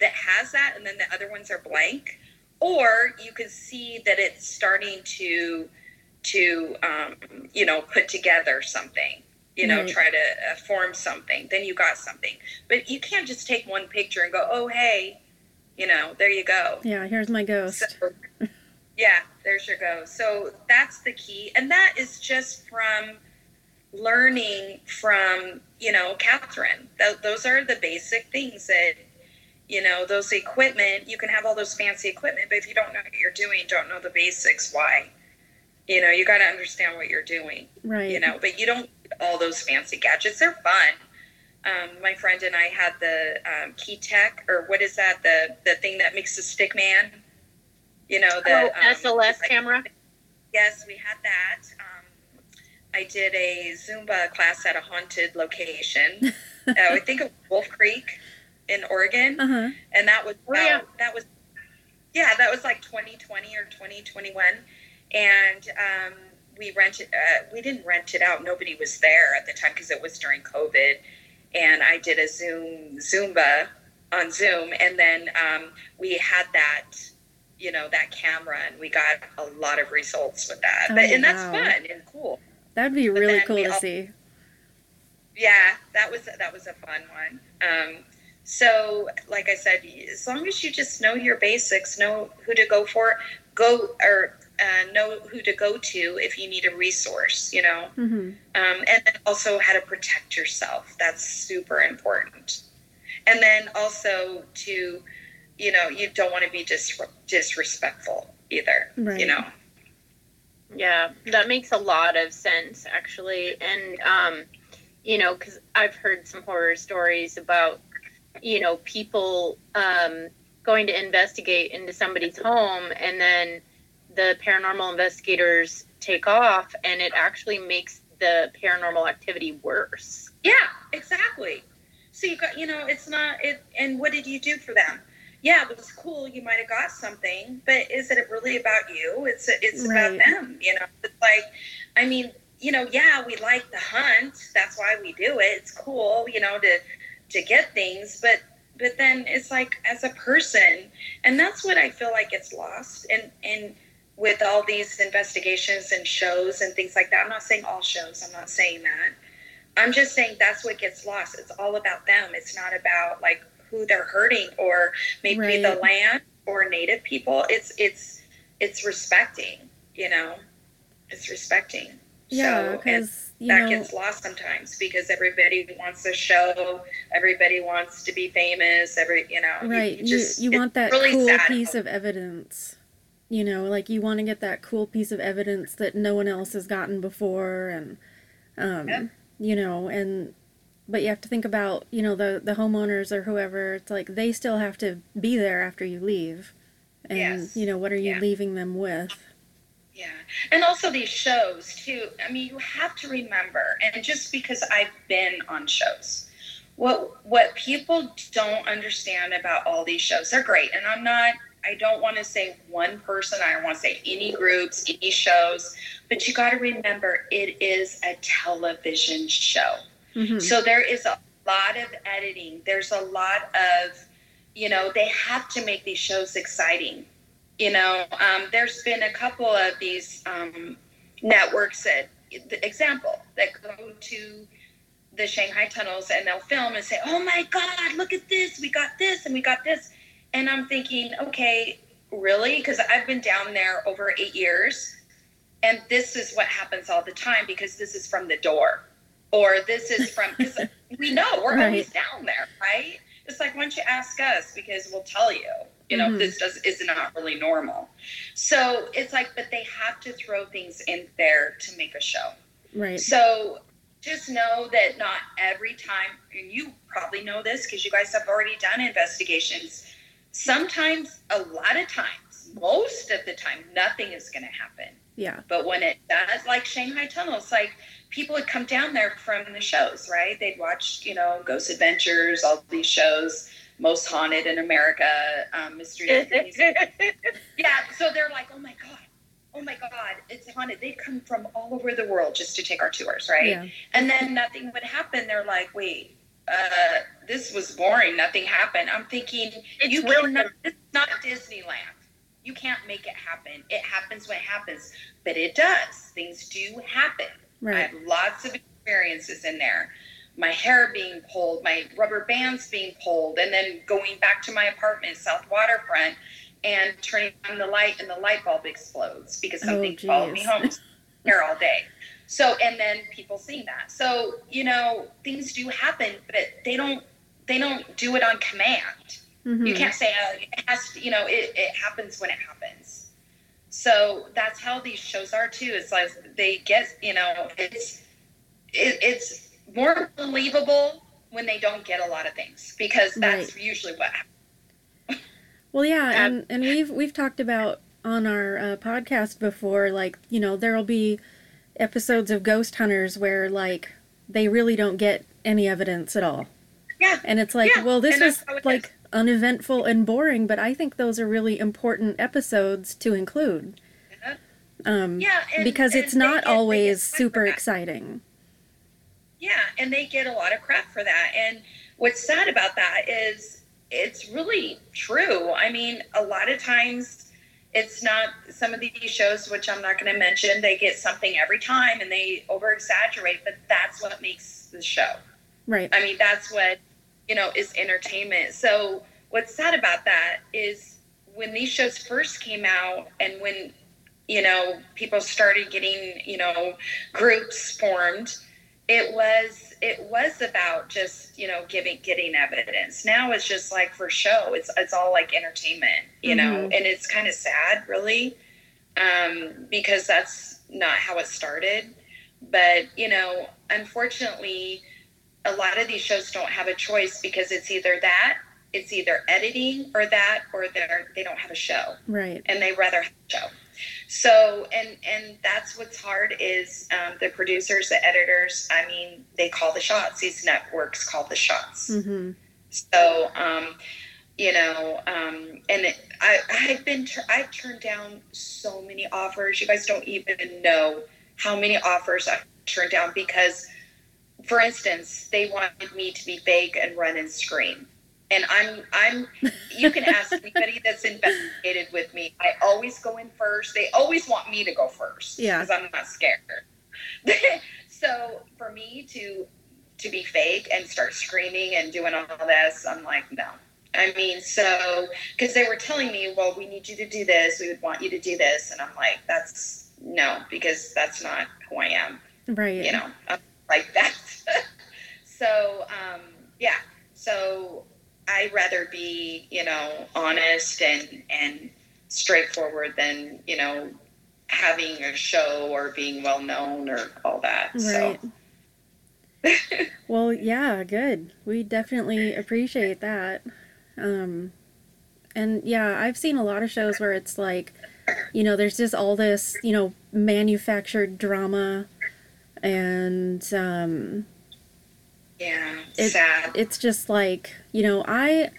that has that and then the other ones are blank, or you can see that it's starting to to um, you know put together something you know right. try to uh, form something then you got something. But you can't just take one picture and go oh hey you know there you go. Yeah here's my ghost. So, yeah there's your ghost. So that's the key. And that is just from learning from you know catherine. Th- those are the basic things that you know those equipment you can have all those fancy equipment but if you don't know what you're doing don't know the basics why. You know you got to understand what you're doing right. you know but you don't all those fancy gadgets. They're fun. Um, my friend and i had the um, Keetech or what is that? The the thing that makes the stick man? You know the oh, um, SLS camera? Yes we had that. Um, i did a zumba class at a haunted location. [LAUGHS] Uh, i think of wolf creek in oregon. Uh-huh. and that was oh, yeah. that was yeah that was like 2020 or 2021 and um, we rented. Uh, we didn't rent it out. Nobody was there at the time because it was during COVID, and I did a Zoom Zumba on Zoom, and then um, we had that you know that camera and we got a lot of results with that oh, but and wow. that's fun and cool that'd be really cool to all, see yeah that was that was a fun one um, so like i said as long as you just know your basics know who to go for go or uh, know who to go to if you need a resource, you know, mm-hmm. um, and then also how to protect yourself. That's super important. And then also to, you know, you don't want to be dis- disrespectful either, right. you know. Yeah, that makes a lot of sense actually, and um, you know, because I've heard some horror stories about, you know, people um, going to investigate into somebody's home and then the paranormal investigators take off and it actually makes the paranormal activity worse. Yeah, exactly. So you got, you know, it's not it and what did you do for them? Yeah, it was cool. You might have got something, but is it really about you? It's it's right. about them, you know. It's like I mean, you know, yeah, we like the hunt. That's why we do it. It's cool, you know, to to get things, but but then it's like as a person, and that's what I feel like it's lost. And and with all these investigations and shows and things like that. I'm not saying all shows, I'm not saying that. I'm just saying that's what gets lost. It's all about them. It's not about like who they're hurting or maybe right. the land or native people. It's it's it's respecting, you know. It's respecting. Yeah, because so, that know, gets lost sometimes because everybody wants a show, everybody wants to be famous, every you know. Right. You, just, you, you want that really cool piece of evidence you know like you want to get that cool piece of evidence that no one else has gotten before and um yeah. you know and but you have to think about you know the the homeowners or whoever it's like they still have to be there after you leave and yes. you know what are you yeah. leaving them with yeah and also these shows too i mean you have to remember and just because i've been on shows what what people don't understand about all these shows they're great and i'm not I don't want to say one person. I don't want to say any groups, any shows, but you got to remember it is a television show. Mm-hmm. So there is a lot of editing. There's a lot of, you know, they have to make these shows exciting. You know, um, there's been a couple of these um, networks that, the example, that go to the Shanghai tunnels and they'll film and say, oh my God, look at this. We got this and we got this and I'm thinking, okay, really? Because I've been down there over eight years. And this is what happens all the time because this is from the door. Or this is from, [LAUGHS] we know we're right. always down there, right? It's like, why don't you ask us because we'll tell you. You know, mm-hmm. this does is not really normal. So it's like, but they have to throw things in there to make a show. Right. So just know that not every time, and you probably know this because you guys have already done investigations. Sometimes, a lot of times, most of the time, nothing is going to happen. Yeah. But when it does, like Shanghai Tunnel, it's like people would come down there from the shows, right? They'd watch, you know, Ghost Adventures, all these shows, Most Haunted in America, um, Mystery. [LAUGHS] yeah. So they're like, oh my God, oh my God, it's haunted. They'd come from all over the world just to take our tours, right? Yeah. And then nothing would happen. They're like, wait, uh, this was boring. Nothing happened. I'm thinking, it's you cannot, it's not Disneyland you can't make it happen. It happens when it happens, but it does. Things do happen. Right. I have lots of experiences in there. My hair being pulled, my rubber bands being pulled, and then going back to my apartment, South Waterfront, and turning on the light, and the light bulb explodes because oh, something oh, followed me home [LAUGHS] here all day. So, and then people seeing that. So, you know, things do happen, but they don't they don't do it on command. Mm-hmm. You can't say uh, it has to, you know, it, it happens when it happens. So that's how these shows are too. It's like they get, you know, it's it, it's more believable when they don't get a lot of things because that's right. usually what happens. Well, yeah, and and we've we've talked about on our uh, podcast before, like you know, there'll be episodes of Ghost Hunters where like they really don't get any evidence at all. Yeah, and it's like, yeah. well, this was like uneventful and boring, but I think those are really important episodes to include. Um, yeah, and, because and it's not get, always super exciting. Yeah, and they get a lot of crap for that. And what's sad about that is it's really true. I mean, a lot of times it's not some of these shows, which I'm not going to mention, they get something every time and they over exaggerate, but that's what makes the show. Right. I mean, that's what you know, is entertainment. So what's sad about that is when these shows first came out and when, you know, people started getting, you know, groups formed, it was it was about just, you know, giving getting evidence. Now it's just like for show. It's it's all like entertainment, you mm-hmm. know, and it's kind of sad really. Um, because that's not how it started. But, you know, unfortunately, a lot of these shows don't have a choice because it's either that, it's either editing or that, or they're they don't have a show. Right. And they rather have a show. So and and that's what's hard is um, the producers, the editors. I mean, they call the shots. These networks call the shots. Mm-hmm. So um, you know, um, and it, I I've been I've turned down so many offers. You guys don't even know how many offers I've turned down because for instance, they wanted me to be fake and run and scream. And I'm, I'm, you can ask anybody that's investigated with me. I always go in first. They always want me to go first. Yeah. Because I'm not scared. [LAUGHS] so for me to, to be fake and start screaming and doing all this, I'm like, no. I mean, so, because they were telling me, well, we need you to do this. We would want you to do this. And I'm like, that's no, because that's not who I am. Right. You know, I'm like that. [LAUGHS] so um, yeah, so I'd rather be you know honest and and straightforward than you know having a show or being well known or all that. Right. So. [LAUGHS] well, yeah, good. We definitely appreciate that. Um, and yeah, I've seen a lot of shows where it's like, you know, there's just all this, you know, manufactured drama and um, yeah, it, sad. It's just like you know, I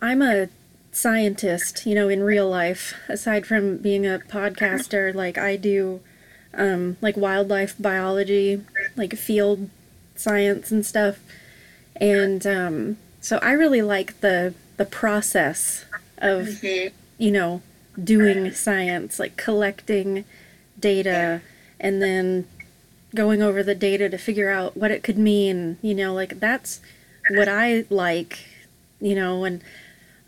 I'm a scientist, you know, in real life. Aside from being a podcaster, like I do, um, like wildlife biology, like field science and stuff, and um, so I really like the the process of mm-hmm. you know doing science, like collecting data, and then going over the data to figure out what it could mean, you know, like that's what I like, you know, and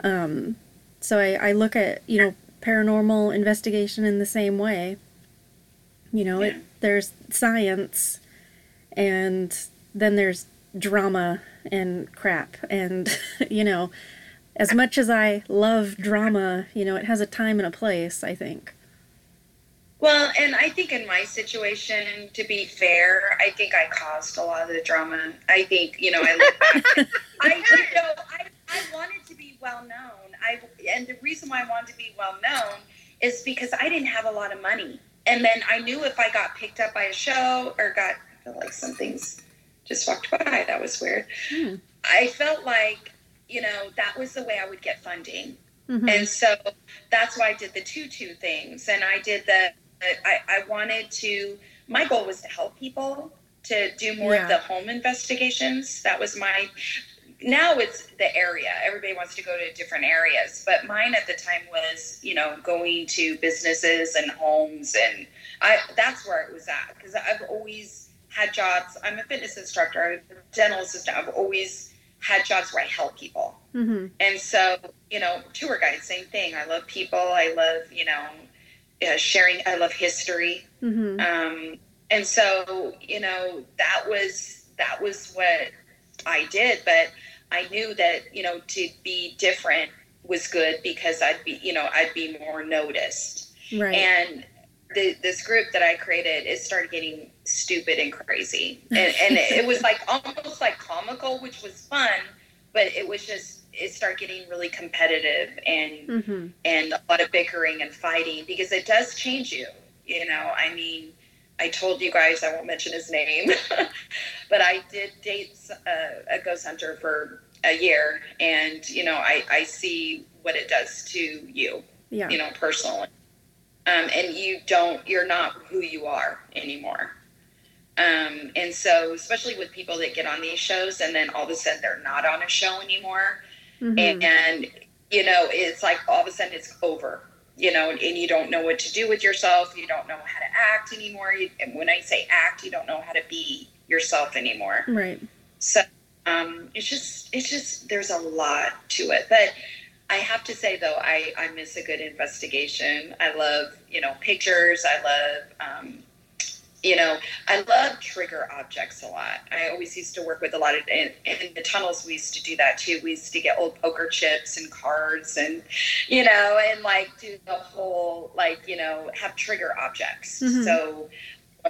um, so I, I look at, you know, paranormal investigation in the same way. You know, yeah. it there's science and then there's drama and crap. And, [LAUGHS] you know, as much as I love drama, you know, it has a time and a place, I think. Well, and I think in my situation, to be fair, I think I caused a lot of the drama. I think, you know, I look back, [LAUGHS] I, you know, I, I wanted to be well known. I, and the reason why I wanted to be well known is because I didn't have a lot of money. And then I knew if I got picked up by a show or got, like something's just walked by. That was weird. Hmm. I felt like, you know, that was the way I would get funding. Mm-hmm. And so that's why I did the tutu things. And I did the, I, I wanted to, my goal was to help people to do more yeah. of the home investigations. That was my, now it's the area. Everybody wants to go to different areas. But mine at the time was, you know, going to businesses and homes. And I, that's where it was at. Because I've always had jobs. I'm a fitness instructor, I'm a dental assistant. I've always had jobs where I help people. Mm-hmm. And so, you know, tour guide, same thing. I love people. I love, you know, uh, sharing. I love history. Mm-hmm. Um, and so, you know, that was that was what I did. But I knew that you know to be different was good because I'd be you know I'd be more noticed. Right. And the, this group that I created, it started getting stupid and crazy, [LAUGHS] and, and it was like almost like comical, which was fun, but it was just it started getting really competitive and mm-hmm. and a lot of bickering and fighting because it does change you. You know, I mean, I told you guys I won't mention his name, [LAUGHS] but I did date a, a ghost hunter for a year, and you know, I I see what it does to you. Yeah. You know, personally. Um, and you don't, you're not who you are anymore. Um, and so, especially with people that get on these shows and then all of a sudden they're not on a show anymore, Mm-hmm. And, and, you know, it's like all of a sudden it's over, you know, and, and, you don't know what to do with yourself. You don't know how to act anymore. You, and when I say act, you don't know how to be yourself anymore. Right. So um, it's just, it's just, there's a lot to it. But I have to say, though, I, I miss a good investigation. I love, you know, pictures. I love, um, you know, I love trigger objects a lot. I always used to work with a lot of, in, in the tunnels, we used to do that too. We used to get old poker chips and cards and, you know, and like do the whole, like, you know, have trigger objects. Mm-hmm. So,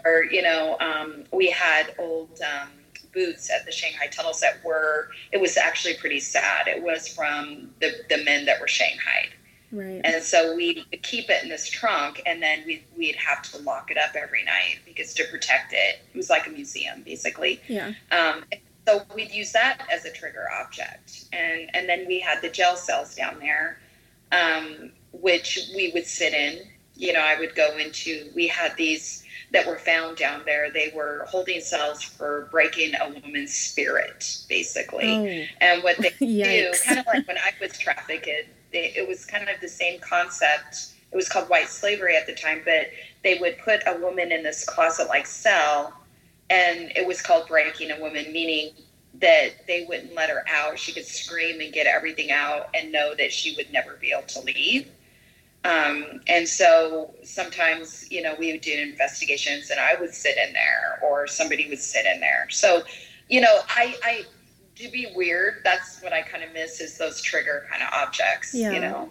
or, you know, um, we had old, um, boots at the Shanghai tunnels that were, it was actually pretty sad. It was from the, the men that were Shanghai. Right. And so we'd keep it in this trunk, and then we'd, we'd have to lock it up every night because to protect it, it was like a museum, basically. Yeah. Um, so we'd use that as a trigger object, and and then we had the gel cells down there, um, which we would sit in. You know, I would go into. We had these that were found down there. They were holding cells for breaking a woman's spirit, basically. Oh. And what they [LAUGHS] do, kind of like when I was trafficked they, it was kind of the same concept. It was called white slavery at the time, but they would put a woman in this closet like cell, and it was called breaking a woman, meaning that they wouldn't let her out. She could scream and get everything out and know that she would never be able to leave. Um, and so sometimes, you know, we would do investigations and I would sit in there or somebody would sit in there. So, you know, I, I to be weird, that's what I kind of miss is those trigger kind of objects, yeah. you know.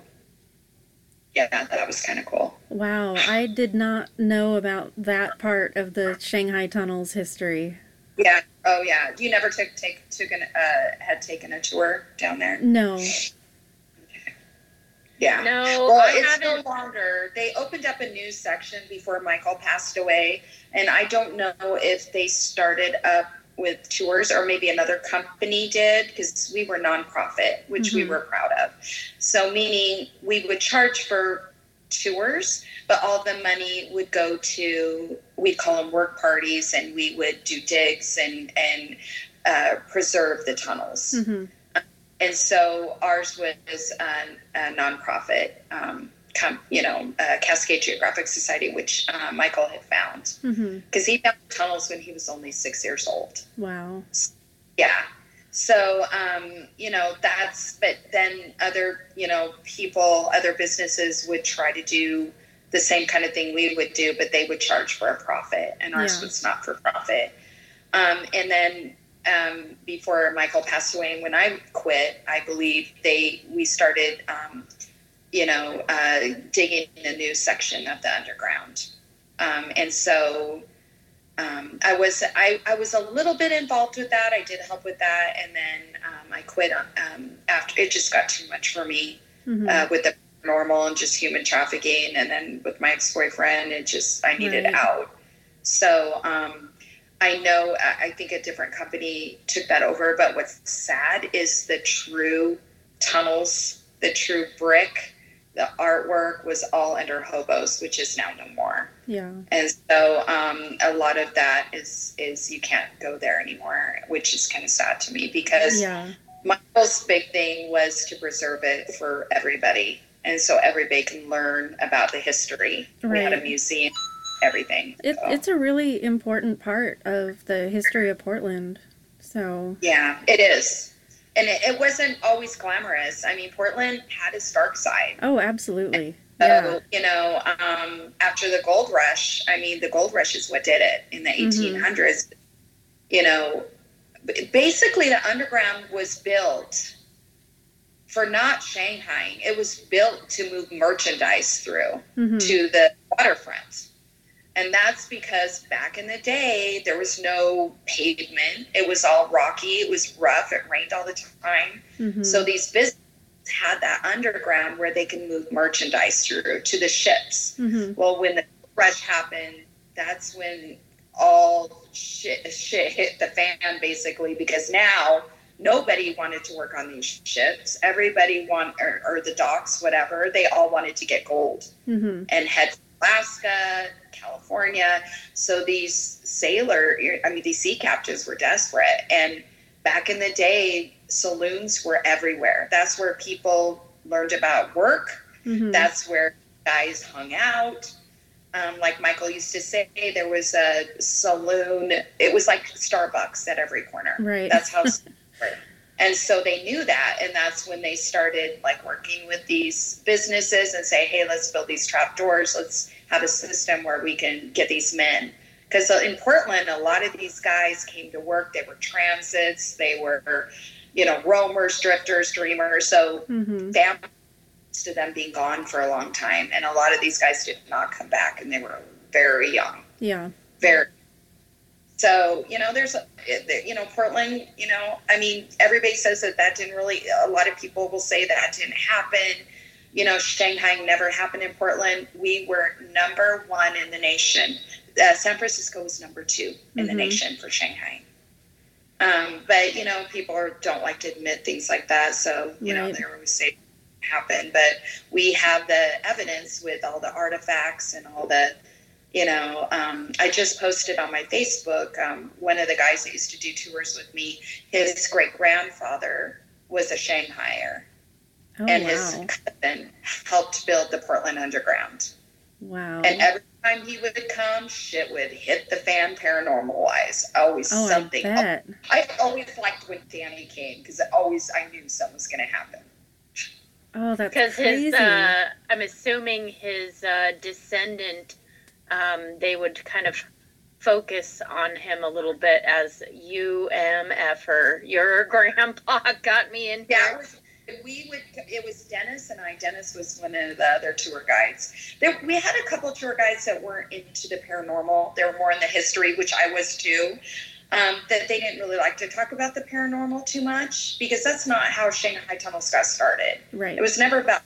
Yeah, that was kind of cool. Wow, I did not know about that part of the Shanghai tunnels history. Yeah. Oh, yeah. You never took take took an uh, had taken a tour down there? No. Yeah. No, well, I it's haven't. no longer. They opened up a new section before Michael passed away, and I don't know if they started up with tours or maybe another company did because we were nonprofit which mm-hmm. we were proud of so meaning we would charge for tours but all the money would go to we'd call them work parties and we would do digs and and uh, preserve the tunnels mm-hmm. and so ours was a, a nonprofit um, you know, uh, Cascade Geographic Society, which uh, Michael had found, because mm-hmm. he found tunnels when he was only six years old. Wow. Yeah. So, um, you know, that's, but then other, you know, people, other businesses would try to do the same kind of thing we would do, but they would charge for a profit, and ours yeah. was not for profit. Um, and then um, before Michael passed away, and when I quit, I believe they we started, um, you know, uh, digging a new section of the underground, um, and so um, I was I, I was a little bit involved with that. I did help with that, and then um, I quit um, after it just got too much for me mm-hmm. uh, with the normal and just human trafficking, and then with my ex boyfriend, it just I needed right. out. So um, I know I think a different company took that over, but what's sad is the true tunnels, the true brick, the artwork was all under hobos, which is now no more. Yeah. And so um, a lot of that is is you can't go there anymore, which is kind of sad to me because yeah. Michael's big thing was to preserve it for everybody, and so everybody can learn about the history. Right. We had a museum everything. It, so. It's a really important part of the history of Portland. So yeah, it is. And it, it wasn't always glamorous. I mean, Portland had its dark side. Oh, absolutely. So, yeah. you know, um, after the gold rush, I mean, the gold rush is what did it in the 1800s. Mm-hmm. You know, basically the underground was built for not Shanghai. It was built to move merchandise through mm-hmm. to the waterfront. And that's because back in the day, there was no pavement. It was all rocky. It was rough. It rained all the time. Mm-hmm. So these businesses had that underground where they can move merchandise through to the ships. Mm-hmm. Well, when the rush happened, that's when all shit, shit hit the fan, basically, because now nobody wanted to work on these ships. Everybody want or, or the docks, whatever. They all wanted to get gold mm-hmm. and head Alaska, California. So these sailor, I mean, these sea captains were desperate. And back in the day, saloons were everywhere. That's where people learned about work. Mm-hmm. That's where guys hung out. Um, like Michael used to say, there was a saloon. It was like Starbucks at every corner. Right. That's how. [LAUGHS] and so they knew that, and that's when they started like working with these businesses and say, "Hey, let's build these trap doors. Let's have a system where we can get these men. Because uh, in Portland, a lot of these guys came to work. They were transits. They were, you know, roamers, drifters, dreamers. So mm-hmm. families to them being gone for a long time, and a lot of these guys did not come back, and they were very young. Yeah. Very. So you know, there's you know, Portland. You know, I mean, everybody says that that didn't really. A lot of people will say that didn't happen you know, Shanghai never happened in Portland. We were number one in the nation. Uh, San Francisco was number 2 in mm-hmm. the nation for Shanghai. Um, but you know, people are, don't like to admit things like that, so you right. know they always say happen. But we have the evidence with all the artifacts and all the, you know. Um, I just posted on my Facebook. Um, one of the guys that used to do tours with me, his great grandfather was a Shanghaier Oh, and wow. [LAUGHS] his cousin helped build the Portland Underground. Wow. And every time he would come, shit would hit the fan paranormal wise. Always oh, something. I, bet. I always liked when Danny came because always I knew something was going to happen. Oh, that's because his. Uh, I'm assuming his uh, descendant. Um, they would kind of focus on him a little bit as UMFer. Your [LAUGHS] grandpa got me in yeah, here we would it was dennis and i dennis was one of the other tour guides. There, we had a couple tour guides that weren't into the paranormal. They were more in the history which i was too um, that they didn't really like to talk about the paranormal too much because that's not how shanghai tunnels got started. Right. It was never about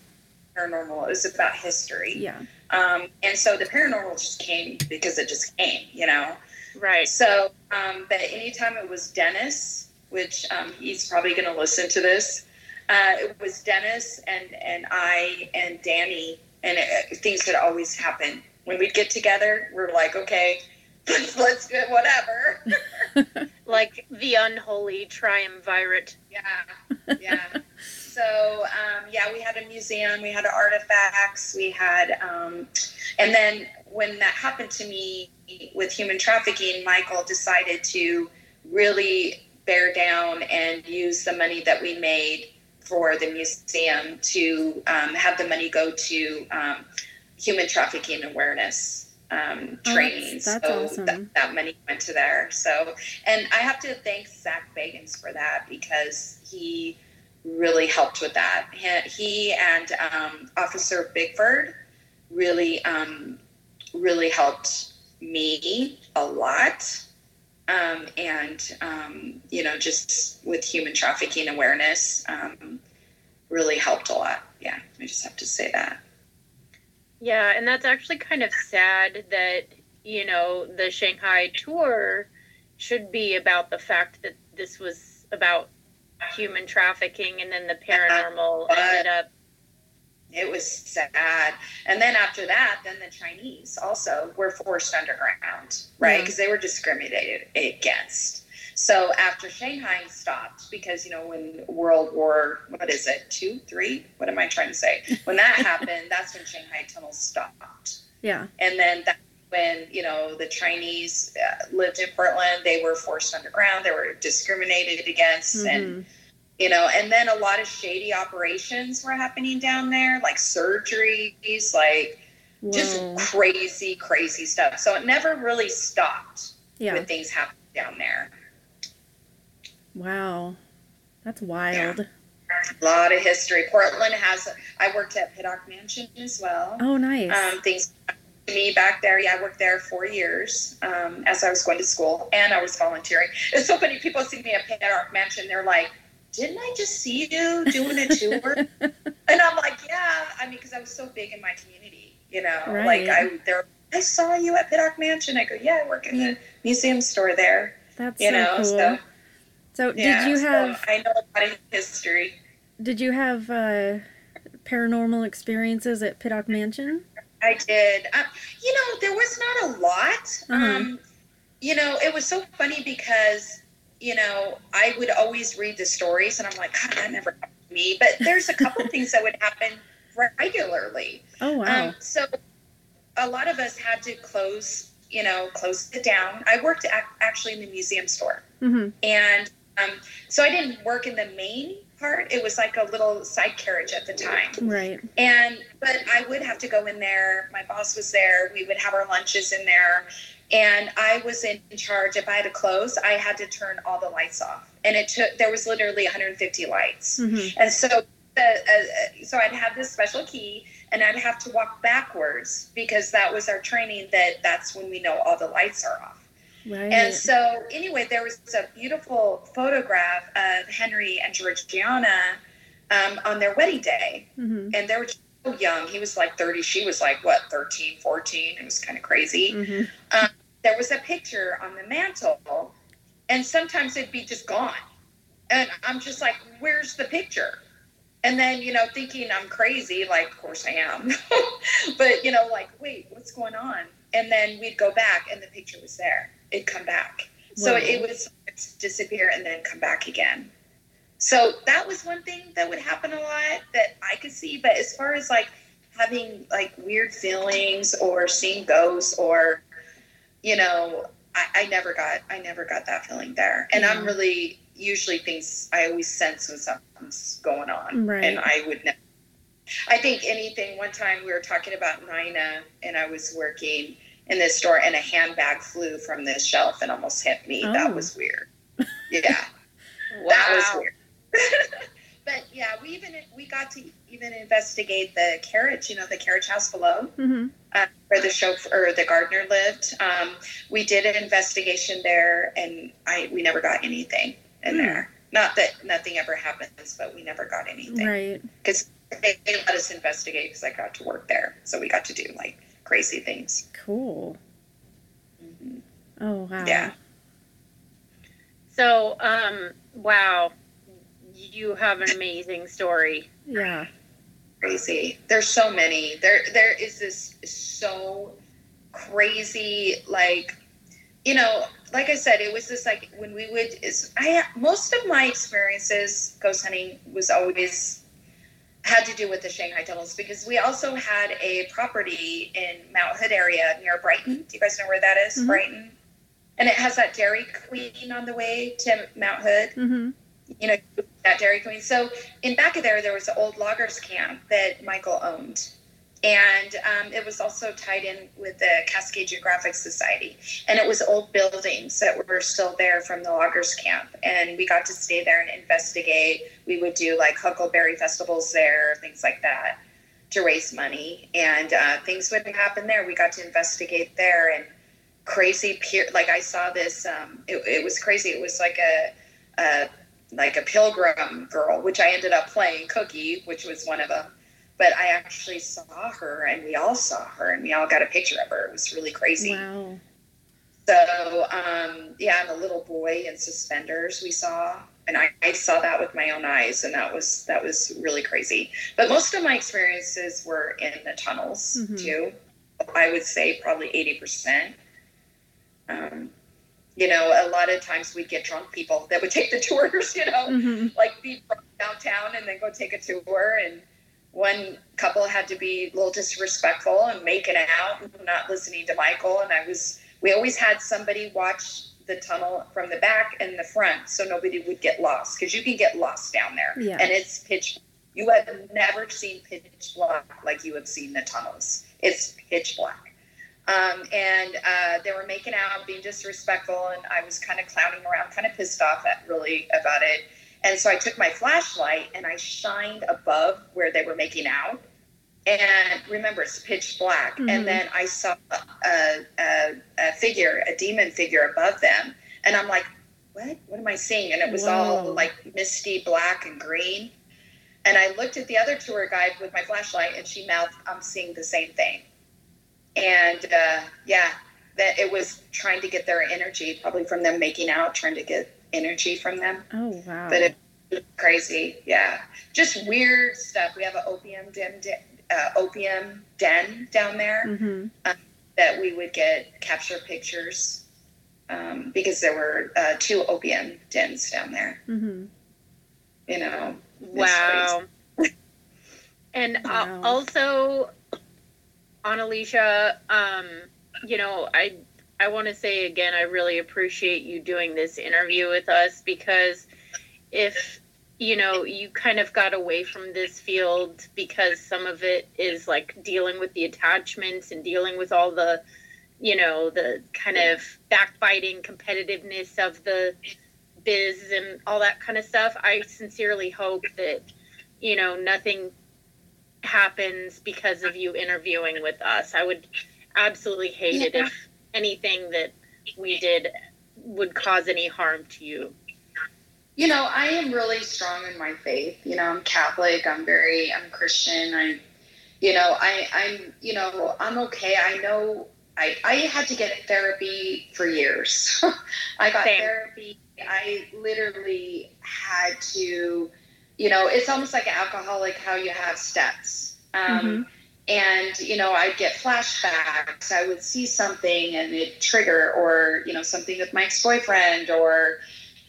paranormal it was about history. Yeah. Um, and so the paranormal just came because it just came you know? Right. So um, but anytime it was dennis which um, he's probably going to listen to this uh, it was Dennis and and I and Danny, and it, things would always happen when we'd get together. We're like, okay, [LAUGHS] let's do whatever. [LAUGHS] like the unholy triumvirate. Yeah, yeah. [LAUGHS] so um, yeah, we had a museum, we had artifacts, we had, um, and then when that happened to me with human trafficking, Michael decided to really bear down and use the money that we made for the museum to um, have the money go to um, human trafficking awareness um, training. Oh, that's, that's so awesome. that, that money went to there. So, and I have to thank Zach Bagans for that because he really helped with that. He, he and um, Officer Bigford really, um, really helped me a lot. Um, and, um, you know, just with human trafficking awareness, um, really helped a lot. Yeah, I just have to say that. Yeah, and that's actually kind of sad that, you know, the Shanghai tour should be about the fact that this was about human trafficking and then the paranormal But- ended up It was sad. And then after that, then the Chinese also were forced underground, right? Yeah. Because they were discriminated against. So after Shanghai stopped, because, you know, when World War, what is it, two, three? What am I trying to say? When that [LAUGHS] happened, that's when Shanghai tunnels stopped. Yeah. And then that, when, you know, the Chinese uh, lived in Portland, they were forced underground, they were discriminated against. And Mhm. You know and then a lot of shady operations were happening down there like surgeries like just crazy crazy stuff so it never really stopped Yeah. when things happened down there Wow. That's wild. a lot of history portland has i worked at Pittock mansion as well Oh, nice. um, things me back there yeah i worked there four years um, as i was going to school and i was volunteering it's [LAUGHS] so funny people see me at Pittock mansion they're like didn't i just see you doing a tour [LAUGHS] And I'm like, yeah. I mean, because I was so big in my community, you know. Right. Like I there, I saw you at Pittock Mansion. I go, yeah, I work in the museum store there. That's You so know, cool. so So, yeah. did you so have I know a lot of history. did you have uh, paranormal experiences at Pittock Mansion? I did. Um, you know, there was not a lot. Uh-huh. Um, you know, it was so funny because you know I would always read the stories, and I'm like, God, that never happened to me. But there's a couple [LAUGHS] things that would happen regularly. Oh, wow. Um, so a lot of us had to close, you know, close it down. I worked ac- actually in the museum store, hmm and um, so I didn't work in the main part. It was like a little side carriage at the time, Right. and but I would have to go in there. My boss was there. We would have our lunches in there. And I was in charge. If I had to close, I had to turn all the lights off, and it took. There was literally 150 lights, hmm and so, uh, uh, so I'd have this special key, and I'd have to walk backwards because that was our training. That that's when we know all the lights are off. Right. And so, anyway, there was a beautiful photograph of Henry and Georgiana um, on their wedding day, hmm and they were so young. He was like 30. She was like what 13, 14. It was kind of crazy. hmm There was a picture on the mantle, and sometimes it'd be just gone, and I'm just like, "Where's the picture?" And then, you know, thinking I'm crazy, like, of course I am. [LAUGHS] but, you know, like, wait, what's going on? And then we'd go back and the picture was there. It'd come back. So Wow. it would disappear and then come back again. So that was one thing that would happen a lot that I could see. But as far as like having like weird feelings or seeing ghosts or, you know, I, I never got I never got that feeling there. And Yeah. I'm really usually things I always sense when something's going on. Right. And I would never I think anything one time we were talking about Nina and I was working in this store and a handbag flew from this shelf and almost hit me. Oh. That was weird. [LAUGHS] Yeah. wow. That was weird. [LAUGHS] but yeah, we even we got to even investigate the carriage, you know, the carriage house below hmm uh, where the chauffeur or the gardener lived. Um, we did an investigation there, and I we never got anything in Hmm. there. Not that nothing ever happens, but we never got anything Right. because they, they let us investigate because I got to work there, so we got to do like crazy things. Cool. Oh, wow. Yeah. So, um, wow, you have an amazing story. Yeah. crazy. There's so many. There there is this so crazy like you know, like I said, it was just like when we would is I most of my experiences ghost hunting was always had to do with the Shanghai tunnels because we also had a property in Mount Hood area near Brightwood. Do you guys know where that is? Mhm. Brightwood. And it has that Dairy Queen on the way to Mount Hood hmm you know, that Dairy Queen. So in back of there, there was an old loggers camp that Michael owned. and um, it was also tied in with the Cascade Geographic Society. And it was old buildings that were still there from the loggers camp. And we got to stay there and investigate. We would do like huckleberry festivals there, things like that to raise money. And uh, things would happen there. We got to investigate there and crazy peer. Like I saw this, um, it, it was crazy. It was like a, a like a pilgrim girl, which I ended up playing Cookie, which was one of them but I actually saw her and we all saw her and we all got a picture of her. It was really crazy. Wow. So, um, yeah, and the little boy in suspenders we saw, and I, I, saw that with my own eyes, and that was that was really crazy. But most of my experiences were in the tunnels mm-hmm. too. I would say probably eighty percent. Um, you know, a lot of times we'd get drunk people that would take the [LAUGHS] tours. You know, mm-hmm. like be downtown and then go take a tour and one couple had to be a little disrespectful and making out, not listening to Michael. And I was, we always had somebody watch the tunnel from the back and the front so nobody would get lost because you can get lost down there. Yeah. And it's pitch. You have never seen pitch black like you have seen the tunnels. It's pitch black. Um, and uh, they were making out, being disrespectful, and I was kind of clowning around, kind of pissed off at really about it. And so I took my flashlight and I shined above where they were making out. And remember, it's pitch black. Mm-hmm. And then I saw a, a, a, figure, a demon figure above them. And I'm like, what? What am I seeing? And it was Whoa. all like misty black and green. And I looked at the other tour guide with my flashlight and she mouthed, I'm seeing the same thing. And uh, yeah, that it was trying to get their energy, probably from them making out, trying to get energy from them. Oh wow! But it was crazy, yeah. Just weird stuff. We have an opium den, uh, opium den down there mm-hmm. um, that we would get capture pictures um, because there were uh, two opium dens down there. Mm-hmm. You know. Wow. and uh, wow. also, Annaliesje, um, you know, I I want to say again, I really appreciate you doing this interview with us because if you know you kind of got away from this field because some of it is like dealing with the attachments and dealing with all the you know the kind of backbiting competitiveness of the biz and all that kind of stuff i sincerely hope that you know nothing happens because of you interviewing with us i would absolutely hate yeah. it if anything that we did would cause any harm to you? You know, I am really strong in my faith. You know, I'm Catholic. I'm very, I'm Christian. I, you know, I, I'm, you know, I'm okay. I know I, I had to get therapy for years. [LAUGHS] I got Same. therapy. I literally had to, you know, it's almost like an alcoholic, how you have steps. Um, mm-hmm. and you know i'd get flashbacks. I would see something and it trigger or you know something with my ex-boyfriend or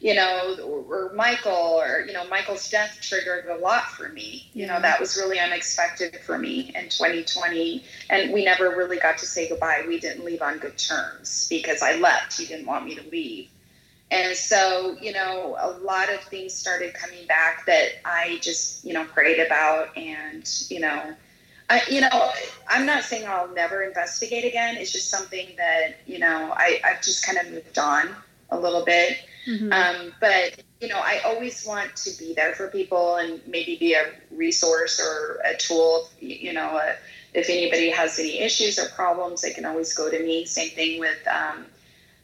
you know or, or michael or you know michael's death triggered a lot for me. You know that was really unexpected for me in 2020 and we never really got to say goodbye. We didn't leave on good terms because i left. He didn't want me to leave and so you know a lot of things started coming back that i just you know prayed about and you know I, you know, I'm not saying I'll never investigate again. It's just something that you know I, I've just kind of moved on a little bit. Mm-hmm. Um, but you know, I always want to be there for people and maybe be a resource or a tool. You know, uh, if anybody has any issues or problems, they can always go to me. Same thing with um,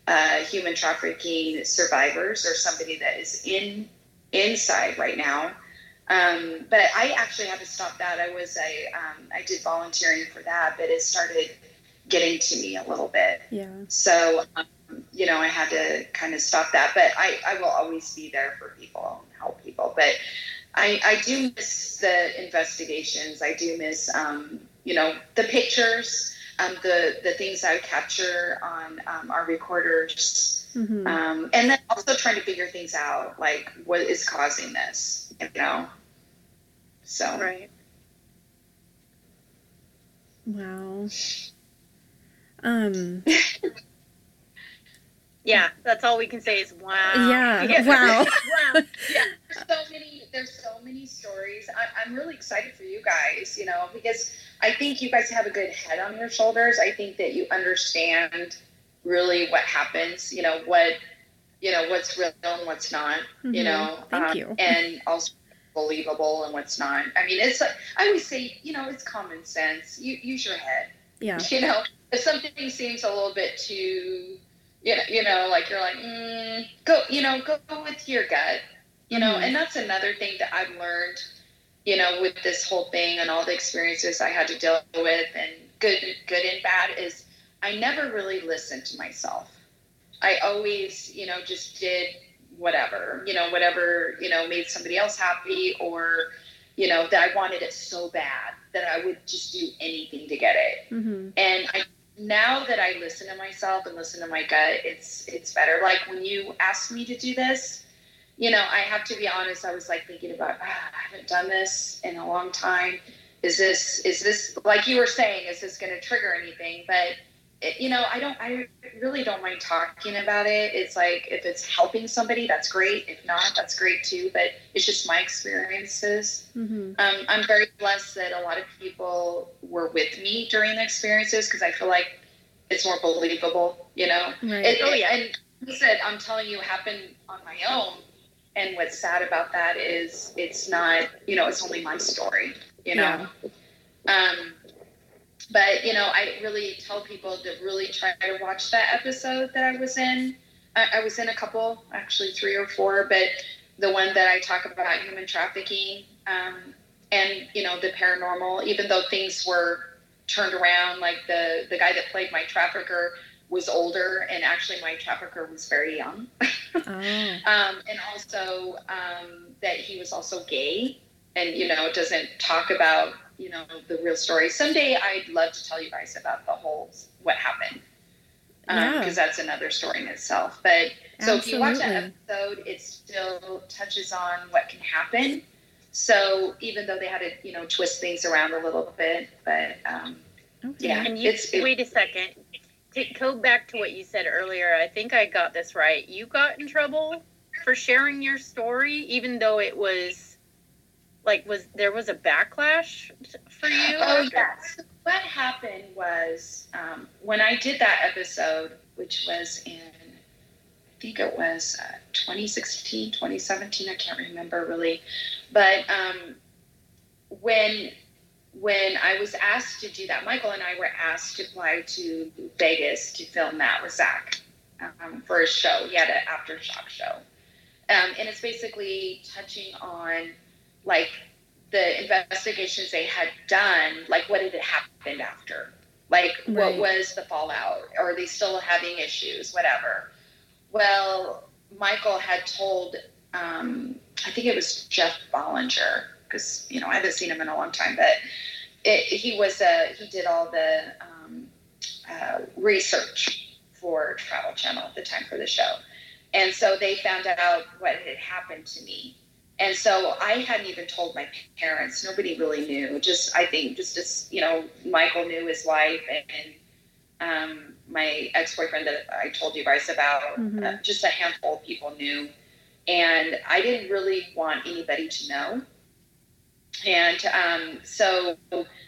uh, human trafficking survivors or somebody that is in inside right now um, but I actually had to stop that. I was a um, I did volunteering for that, but it started getting to me a little bit. Yeah. So um, you know, I had to kind of stop that. But I I will always be there for people and help people. But I I do miss the investigations. I do miss um, you know the pictures. Um, the the things I capture on um, our recorders, mm-hmm. um, and then also trying to figure things out, like what is causing this you know. So right. Wow. [LAUGHS] Um. [LAUGHS] yeah, that's all we can say is wow. Yeah. [LAUGHS] yeah. Wow. [LAUGHS] wow. [LAUGHS] Yeah. There's so many. There's so many stories. I, I'm really excited for you guys. You know, because I think you guys have a good head on your shoulders. I think that you understand really what happens. You know what you know what's real and what's not. Mm-hmm. You know, thank um, you, and also believable and what's not. I mean, it's like I always say, you know, it's common sense. You use your head. Yeah. You know, if something seems a little bit too, you know, you know, like you're like, mm, go, you know, go with your gut. You know, mm-hmm. and that's another thing that I've learned. You know, with this whole thing and all the experiences I had to deal with, and good, good and bad, is I never really listened to myself. I always, you know, just did whatever, you know, whatever, you know, made somebody else happy or, you know, that I wanted it so bad that I would just do anything to get it. Mm-hmm. And I now that I listen to myself and listen to my gut, it's it's better. Like when you asked me to do this, you know, I have to be honest. I was like thinking about, ah, I haven't done this in a long time. Is this is this like you were saying? Is this going to trigger anything? But it, you know, I don't, I really don't mind talking about it. It's like if it's helping somebody, that's great. If not, that's great too. But it's just my experiences. Mm-hmm. Um, I'm very blessed that a lot of people were with me during the experiences because I feel like it's more believable. You know, right. it, oh yeah. And he said, I'm telling you, happened on my own. And what's sad about that is it's not, you know, it's only my story. You know. Yeah. Um, but you know, I really tell people to really try to watch that episode that I was in. I, I was in a couple, actually three or four, but the one that I talk about human trafficking um, and you know the paranormal, even though things were turned around, like the the guy that played my trafficker was older, and actually my trafficker was very young. [LAUGHS] oh. um, and also um, that he was also gay, and you know it doesn't talk about you know the real story. Someday I'd love to tell you guys about the whole what happened because um, yeah. that's another story in itself. But so Absolutely. if you watch that episode, it still touches on what can happen. So even though they had to you know twist things around a little bit, but um, okay. yeah. And you, it, wait a second. To go back to what you said earlier, I think I got this right. You got in trouble for sharing your story, even though it was like was there was a backlash for you? Oh yes. What happened was um, when i did that episode which was in i think it was uh, 2016 2017 i can't remember really. But um, when when i was asked to do that michael and i were asked to fly to vegas to film that with Zak um, for a show. He had an aftershock show. Um, and it's basically touching on like the investigations they had done, like what had happened after, like right. what was the fallout, or are they still having issues, whatever. Well, Michael had told, um, I think it was Jeff Bollinger, because you know I haven't seen him in a long time, but it, he was a he did all the um, uh, research for Travel Channel at the time for the show, and so they found out what had happened to me and so I hadn't even told my parents. Nobody really knew. Just I think just as you know, Michael knew his wife and um, my ex-boyfriend that I told you guys about. Mm-hmm. Uh, just a handful of people knew, and I didn't really want anybody to know. And um, so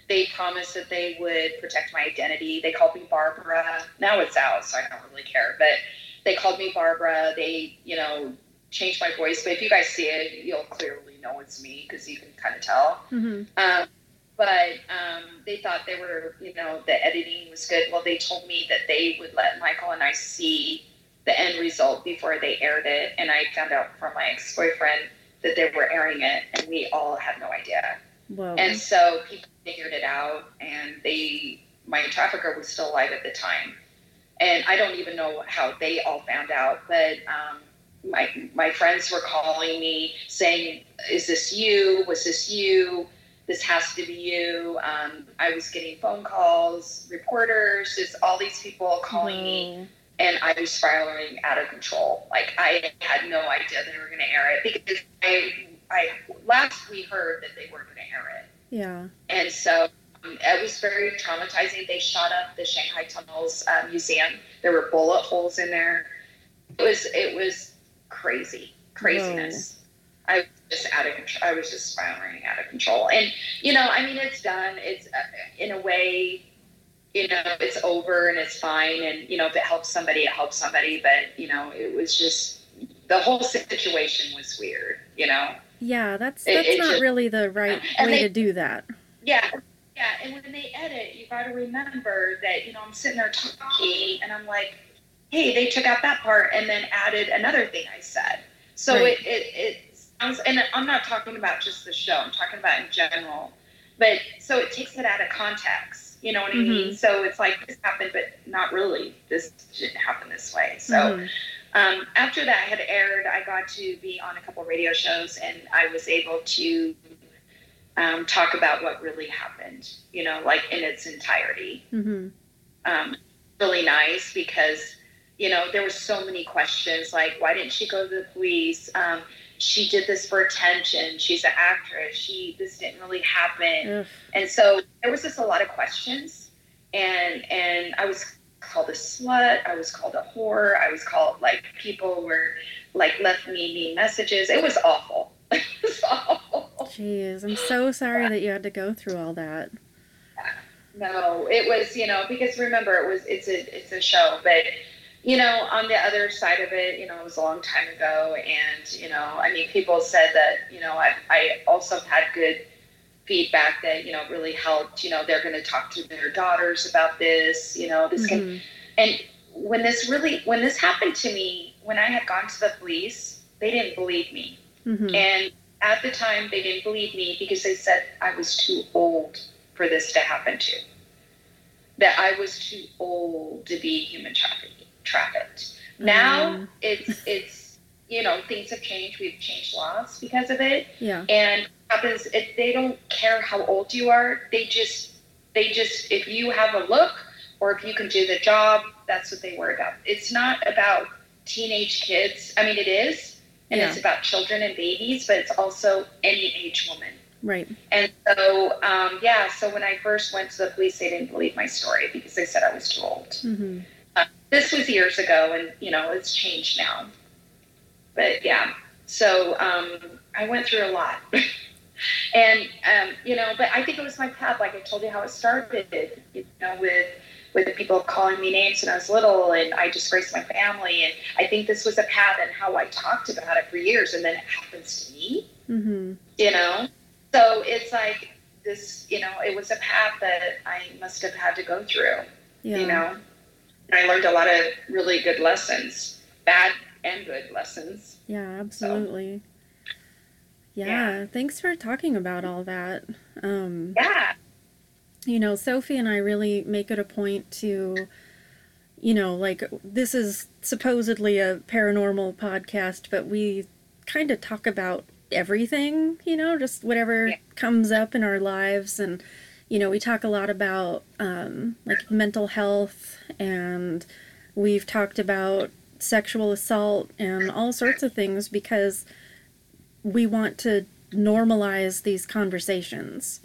they promised that they would protect my identity. They called me Barbara. Now it's out, so I don't really care. But they called me Barbara. They, you know, change my voice, but if you guys see it, you'll clearly know it's me because you can kind of tell. Mm-hmm. Um, but um, they thought they were, you know, the editing was good. Well, they told me that they would let Michael and I see the end result before they aired it, and I found out from my ex boyfriend that they were airing it, and we all had no idea. Whoa. And so people figured it out, and they, my trafficker was still alive at the time, and I don't even know how they all found out, but. Um, my my friends were calling me saying, "Is this you? Was this you? This has to be you." Um, I was getting phone calls, reporters, just all these people calling mm. me, mm-hmm. and I was spiraling out of control. Like I had no idea they were going to air it because I I last we heard that they were going to air it. Yeah. And so um, it was very traumatizing. They shot up the Shanghai Tunnels uh, Museum. There were bullet holes in there. It was it was crazy craziness. Whoa. I was just out of control. I was just spiraling out of control. And you know, I mean, it's done. It's uh, in a way, you know, it's over and it's fine. And you know, if it helps somebody, it helps somebody. But you know, it was just the whole situation was weird. You know. Yeah, that's that's it, it not just, really the right way they, to do that. Yeah. Yeah, and when they edit, you got to remember that you know I'm sitting there talking, and I'm like, "Hey, they took out that part and then added another thing I said." So right. it, it it sounds, and I'm not talking about just the show. I'm talking about in general. But so it takes it out of context. You know what mm-hmm. I mean? Mm-hmm. So it's like this happened, but not really. This didn't happen this way. So. Mm-hmm. Um, after that had aired, I got to be on a couple radio shows, and I was able to um, talk about what really happened. You know, like in its entirety. Mm-hmm. Um, really nice because you know there were so many questions like why didn't she go to the police? Um, she did this for attention. She's an actress. She this didn't really happen, Ugh. and so there was just a lot of questions, and and I was called a slut. I was called a whore. I was called like people were like left me mean messages. It was awful. [LAUGHS] it was awful. Jeez, I'm so sorry that you had to go through all that. No, it was you know because remember it was it's a it's a show, but you know, on the other side of it, you know, it was a long time ago. And, you know, I mean, people said that, you know, I, I also had good feedback that, you know, really helped. You know, they're going to talk to their daughters about this, you know, this mm-hmm. can. And when this really, when this happened to me, when I had gone to the police, they didn't believe me. Mm-hmm. And at the time, they didn't believe me because they said I was too old for this to happen to. That I was too old to be human trafficking trafficked. Now mm. it's it's you know things have changed. We've changed laws because of it. Yeah. And happens if they don't care how old you are, they just they just if you have a look or if you can do the job, that's what they worry about. It's not about teenage kids. I mean, it is, and yeah. it's about children and babies, but it's also any age woman. Right. And so, um, yeah, so when I first went to the police, they didn't believe my story because they said I was too old. Mm-hmm this was years ago, and you know it's changed now. But yeah, so um, I went through a lot, [LAUGHS] and um, you know, but I think it was my path. Like I told you how it started. You know, with with the people calling me names when I was little, and I disgraced my family, and I think this was a path and how I talked about it for years, and then it happens to me. Mm-hmm. You know, so it's like this. You know, it was a path that I must have had to go through. Yeah. You know. I learned a lot of really good lessons, bad and good lessons. Yeah, absolutely. So, yeah, yeah, thanks for talking about all that. Um, yeah. You know, Sophie and I really make it a point to, you know, like this is supposedly a paranormal podcast, but we kind of talk about everything, you know, just whatever yeah. comes up in our lives and you know, we talk a lot about um, like mental health, and we've talked about sexual assault and all sorts of things because we want to normalize these conversations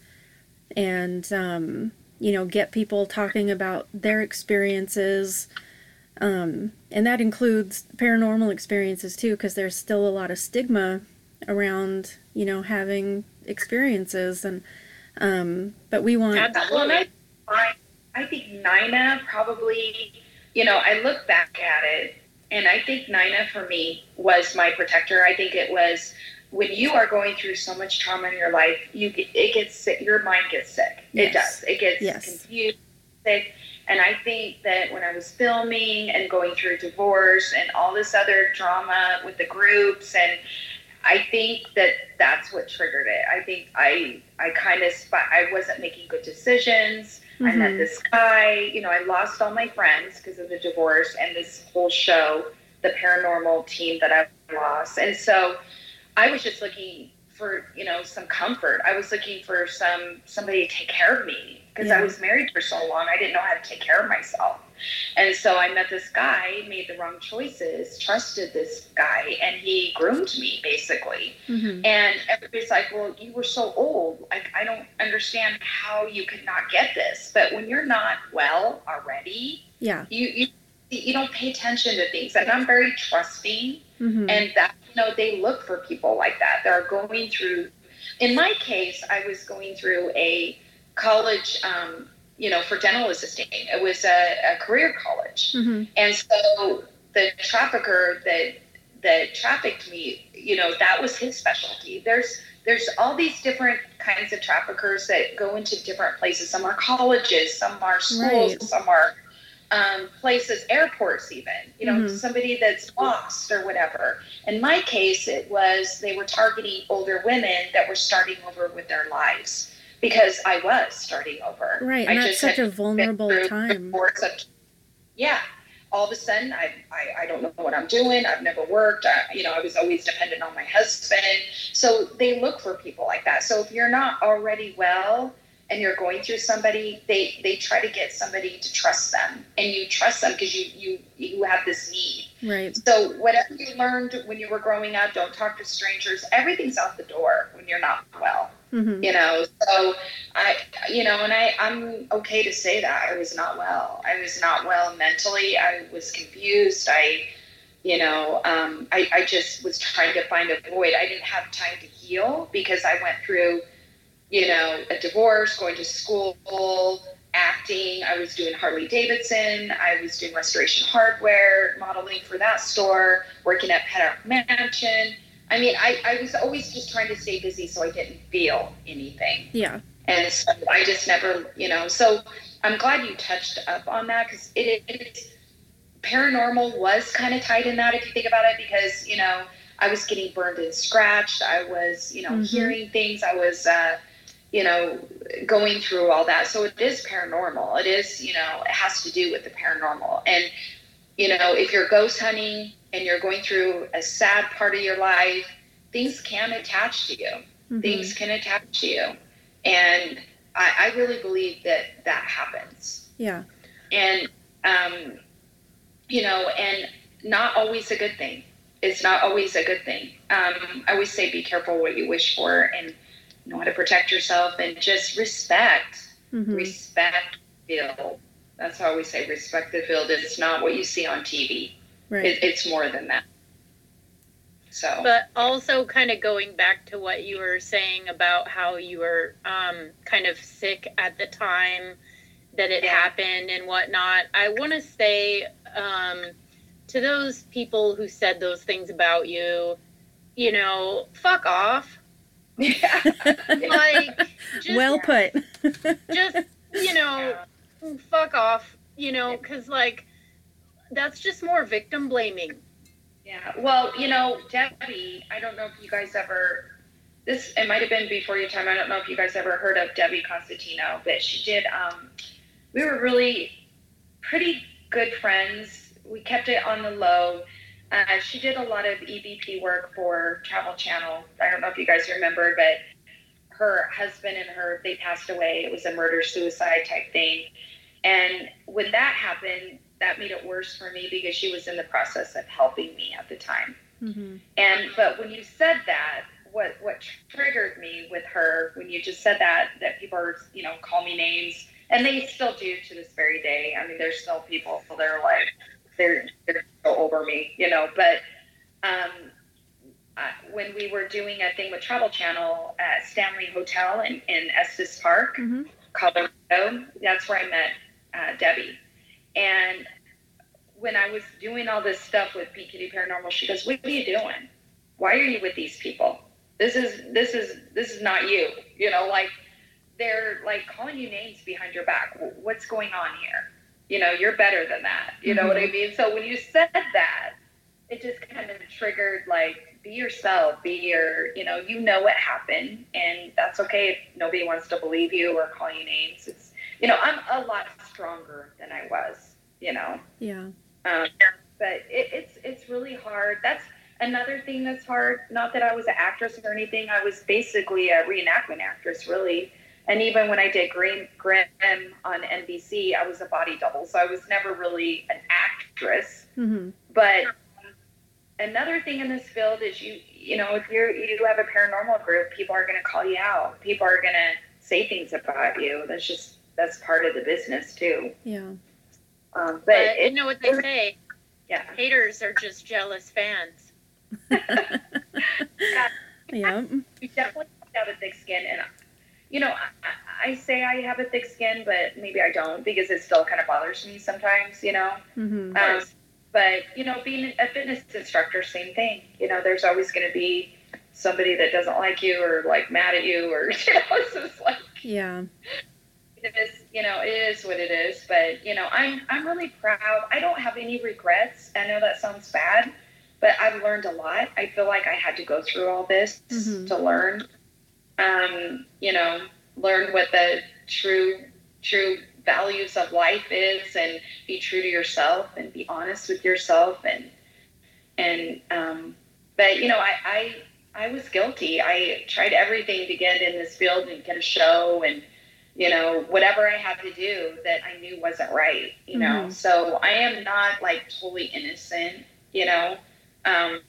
and um, you know get people talking about their experiences um, and that includes paranormal experiences too because there's still a lot of stigma around you know having experiences and um, but we want. Absolutely. I, think Nina probably, you know, I look back at it and I think Nina for me was my protector. I think it was when you are going through so much trauma in your life, you get, it gets sick. Your mind gets sick. Yes. It does. It gets yes. confused, sick. And I think that when I was filming and going through divorce and all this other drama with the groups and I think that that's what triggered it. I think I I kind of I wasn't making good decisions. Mm-hmm. I met mm-hmm. this guy. You know, I lost all my friends because of the divorce and this whole show, the paranormal team that I lost. And so I was just looking for you know some comfort. I was looking for some somebody to take care of me because yeah. I was married for so long. I didn't know how to take care of myself. And so I met this guy, made the wrong choices, trusted this guy, and he groomed me basically. Mm-hmm. And everybody's like, "Well, you were so old. Like, I don't understand how you could not get this." But when you're not well already, yeah, you you you don't pay attention to things. And I'm very trusting. mm-hmm. and that you know they look for people like that. They're going through. In my case, I was going through a college. Um, you know, for dental assisting, it was a, a career college, mm-hmm. and so the trafficker that that trafficked me, you know, that was his specialty. There's there's all these different kinds of traffickers that go into different places. Some are colleges, some are schools, right. some are um, places, airports, even, you know, mm-hmm. somebody that's lost or whatever. In my case, it was they were targeting older women that were starting over with their lives because I was starting over. Right. And I that's such a vulnerable time. Such, yeah all of a sudden I, I, I don't know what I'm doing. I've never worked. I, you know, I was always dependent on my husband. So they look for people like that. So if you're not already well and you're going through somebody, they, they try to get somebody to trust them and you trust them because you, you, you have this need. Right. So whatever you learned when you were growing up, don't talk to strangers. Everything's out the door when you're not well. Mm-hmm. You know, so I, you know, and I, I'm okay to say that I was not well. I was not well mentally. I was confused. I, you know, um, I, I just was trying to find a void. I didn't have time to heal because I went through, you know, a divorce, going to school, acting. I was doing Harley Davidson. I was doing restoration hardware, modeling for that store, working at Pet Mansion I mean, I, I was always just trying to stay busy so I didn't feel anything. Yeah. And so I just never, you know, so I'm glad you touched up on that because it, it paranormal was kind of tied in that if you think about it because, you know, I was getting burned and scratched. I was, you know, mm-hmm. hearing things. I was, uh, you know, going through all that. So it is paranormal. It is, you know, it has to do with the paranormal. And, you know, if you're ghost hunting, and you're going through a sad part of your life, things can attach to you. Mm-hmm. Things can attach to you. And I, I, really believe that that happens. Yeah. And, um, you know, and not always a good thing. It's not always a good thing. Um, I always say be careful what you wish for and know how to protect yourself and just respect. Mm-hmm. Respect field. That's how we say respect the field. It's not what you see on TV. Right. It, it's more than that. So. But also, kind of going back to what you were saying about how you were um, kind of sick at the time that it yeah. happened and whatnot. I want to say um, to those people who said those things about you, you know, fuck off. Yeah. [LAUGHS] like, just, well put. [LAUGHS] just, you know, yeah. fuck off, you know, because, like, that's just more victim blaming. Yeah. Well, you know, Debbie, I don't know if you guys ever this it might have been before your time. I don't know if you guys ever heard of Debbie Constantino, but she did um we were really pretty good friends. We kept it on the low. Uh, she did a lot of EVP work for Travel Channel. I don't know if you guys remember, but her husband and her they passed away. It was a murder suicide type thing. And when that happened, that made it worse for me because she was in the process of helping me at the time. Mm-hmm. And but when you said that, what what triggered me with her when you just said that that people are you know call me names and they still do to this very day. I mean, there's still people that are like they're they're so over me, you know. But um, uh, when we were doing a thing with Travel Channel at Stanley Hotel in, in Estes Park, mm-hmm. Colorado, that's where I met uh, Debbie. And when I was doing all this stuff with PKD Paranormal, she goes, "What are you doing? Why are you with these people? This is this is this is not you. You know, like they're like calling you names behind your back. What's going on here? You know, you're better than that. You know mm-hmm. what I mm-hmm. mean? So when you said that, it just kind of triggered like be yourself, be your, you know, you know what happened, and that's okay if nobody wants to believe you or call you names. It's you know, I'm a lot stronger than I was, you know. Yeah. Um, but it, it's it's really hard. That's another thing that's hard. Not that I was an actress or anything. I was basically a reenactment actress, really. And even when I did Green Grimm on NBC, I was a body double, so I was never really an actress. Mm-hmm. But another thing in this field is you you know if you're you have a paranormal group, people are going to call you out. People are going to say things about you. That's just that's part of the business too. Yeah. Um, but, but it, you know what they say? Yeah. Haters are just jealous fans. [LAUGHS] [LAUGHS] yep. You definitely have a thick skin, and you know, I, I, say I have a thick skin, but maybe I don't because it still kind of bothers me sometimes. You know, mm-hmm. um, but you know, being a fitness instructor, same thing. You know, there's always going to be somebody that doesn't like you or like mad at you or [LAUGHS] you know, it's just like yeah. It is, you know, it is what it is. But you know, I'm I'm really proud. I don't have any regrets. I know that sounds bad, but I've learned a lot. I feel like I had to go through all this mm-hmm. to learn. Um, you know, learn what the true true values of life is, and be true to yourself, and be honest with yourself, and and um, but you know, I I I was guilty. I tried everything to get in this field and get a show and you know, whatever I had to do that I knew wasn't right, you know. Mm-hmm. So I am not like totally innocent, you know. Um,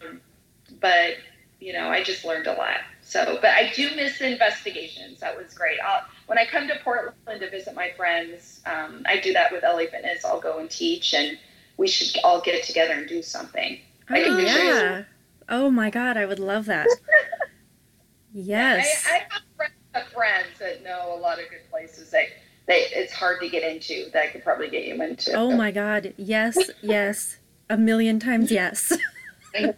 but you know, I just learned a lot. So, but I do miss investigations. That was great. I'll, when I come to Portland to visit my friends, um, I do that with LA Fitness. I'll go and teach, and we should all get together and do something. Oh, yeah. Oh my God, I would love that. [LAUGHS] yes. I, I have friends friends that know a lot of good places that they it's hard to get into that I could probably get you into. Oh my god. Yes, [LAUGHS] yes. A million times yes. [LAUGHS]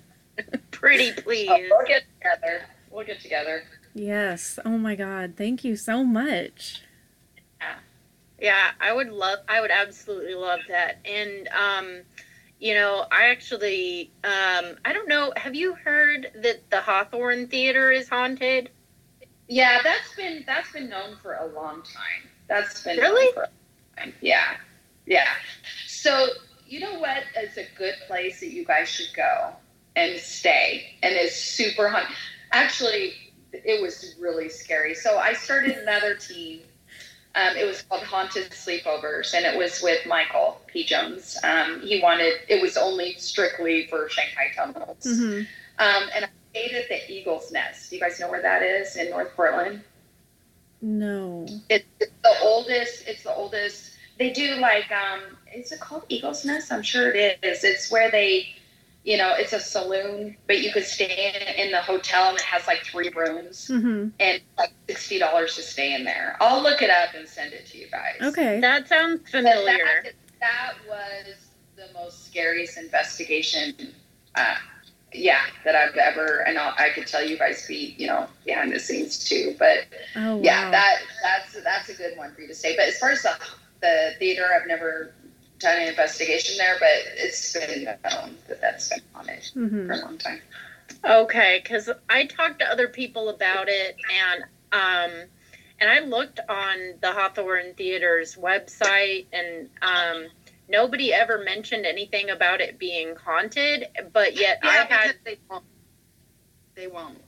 Pretty please. Oh, we'll get together. We'll get together. Yes. Oh my god. Thank you so much. Yeah. Yeah, I would love I would absolutely love that. And um you know, I actually um I don't know, have you heard that the Hawthorne Theater is haunted? Yeah, that's been that's been known for a long time. That's been really yeah, yeah. So you know what is a good place that you guys should go and stay, and it's super hot. Actually, it was really scary. So I started another team. Um, it was called Haunted Sleepovers, and it was with Michael P. Jones. Um, he wanted it was only strictly for Shanghai tunnels, mm-hmm. um, and I stayed at the Eagle's Nest. Do you guys know where that is in North Portland? No. It's, it's the oldest. It's the oldest. They do like um, is it called Eagle's Nest? I'm sure it is. It's where they, you know, it's a saloon, but you could stay in, in the hotel and it has like three rooms mm-hmm. and like sixty dollars to stay in there. I'll look it up and send it to you guys. Okay. That sounds familiar. That, that, was the most scariest investigation. Uh, yeah, that I've ever, and I'll, i could tell you guys be, you know, behind the scenes too. But oh, yeah, that that's that's a good one for you to say. But as far as the, the theater, I've never done an investigation there, but it's been known that that's been on it mm-hmm. for a long time. Okay, because I talked to other people about it, and um, and I looked on the Hawthorne Theater's website, and um nobody ever mentioned anything about it being haunted, but yet yeah, I had. They won't. They won't.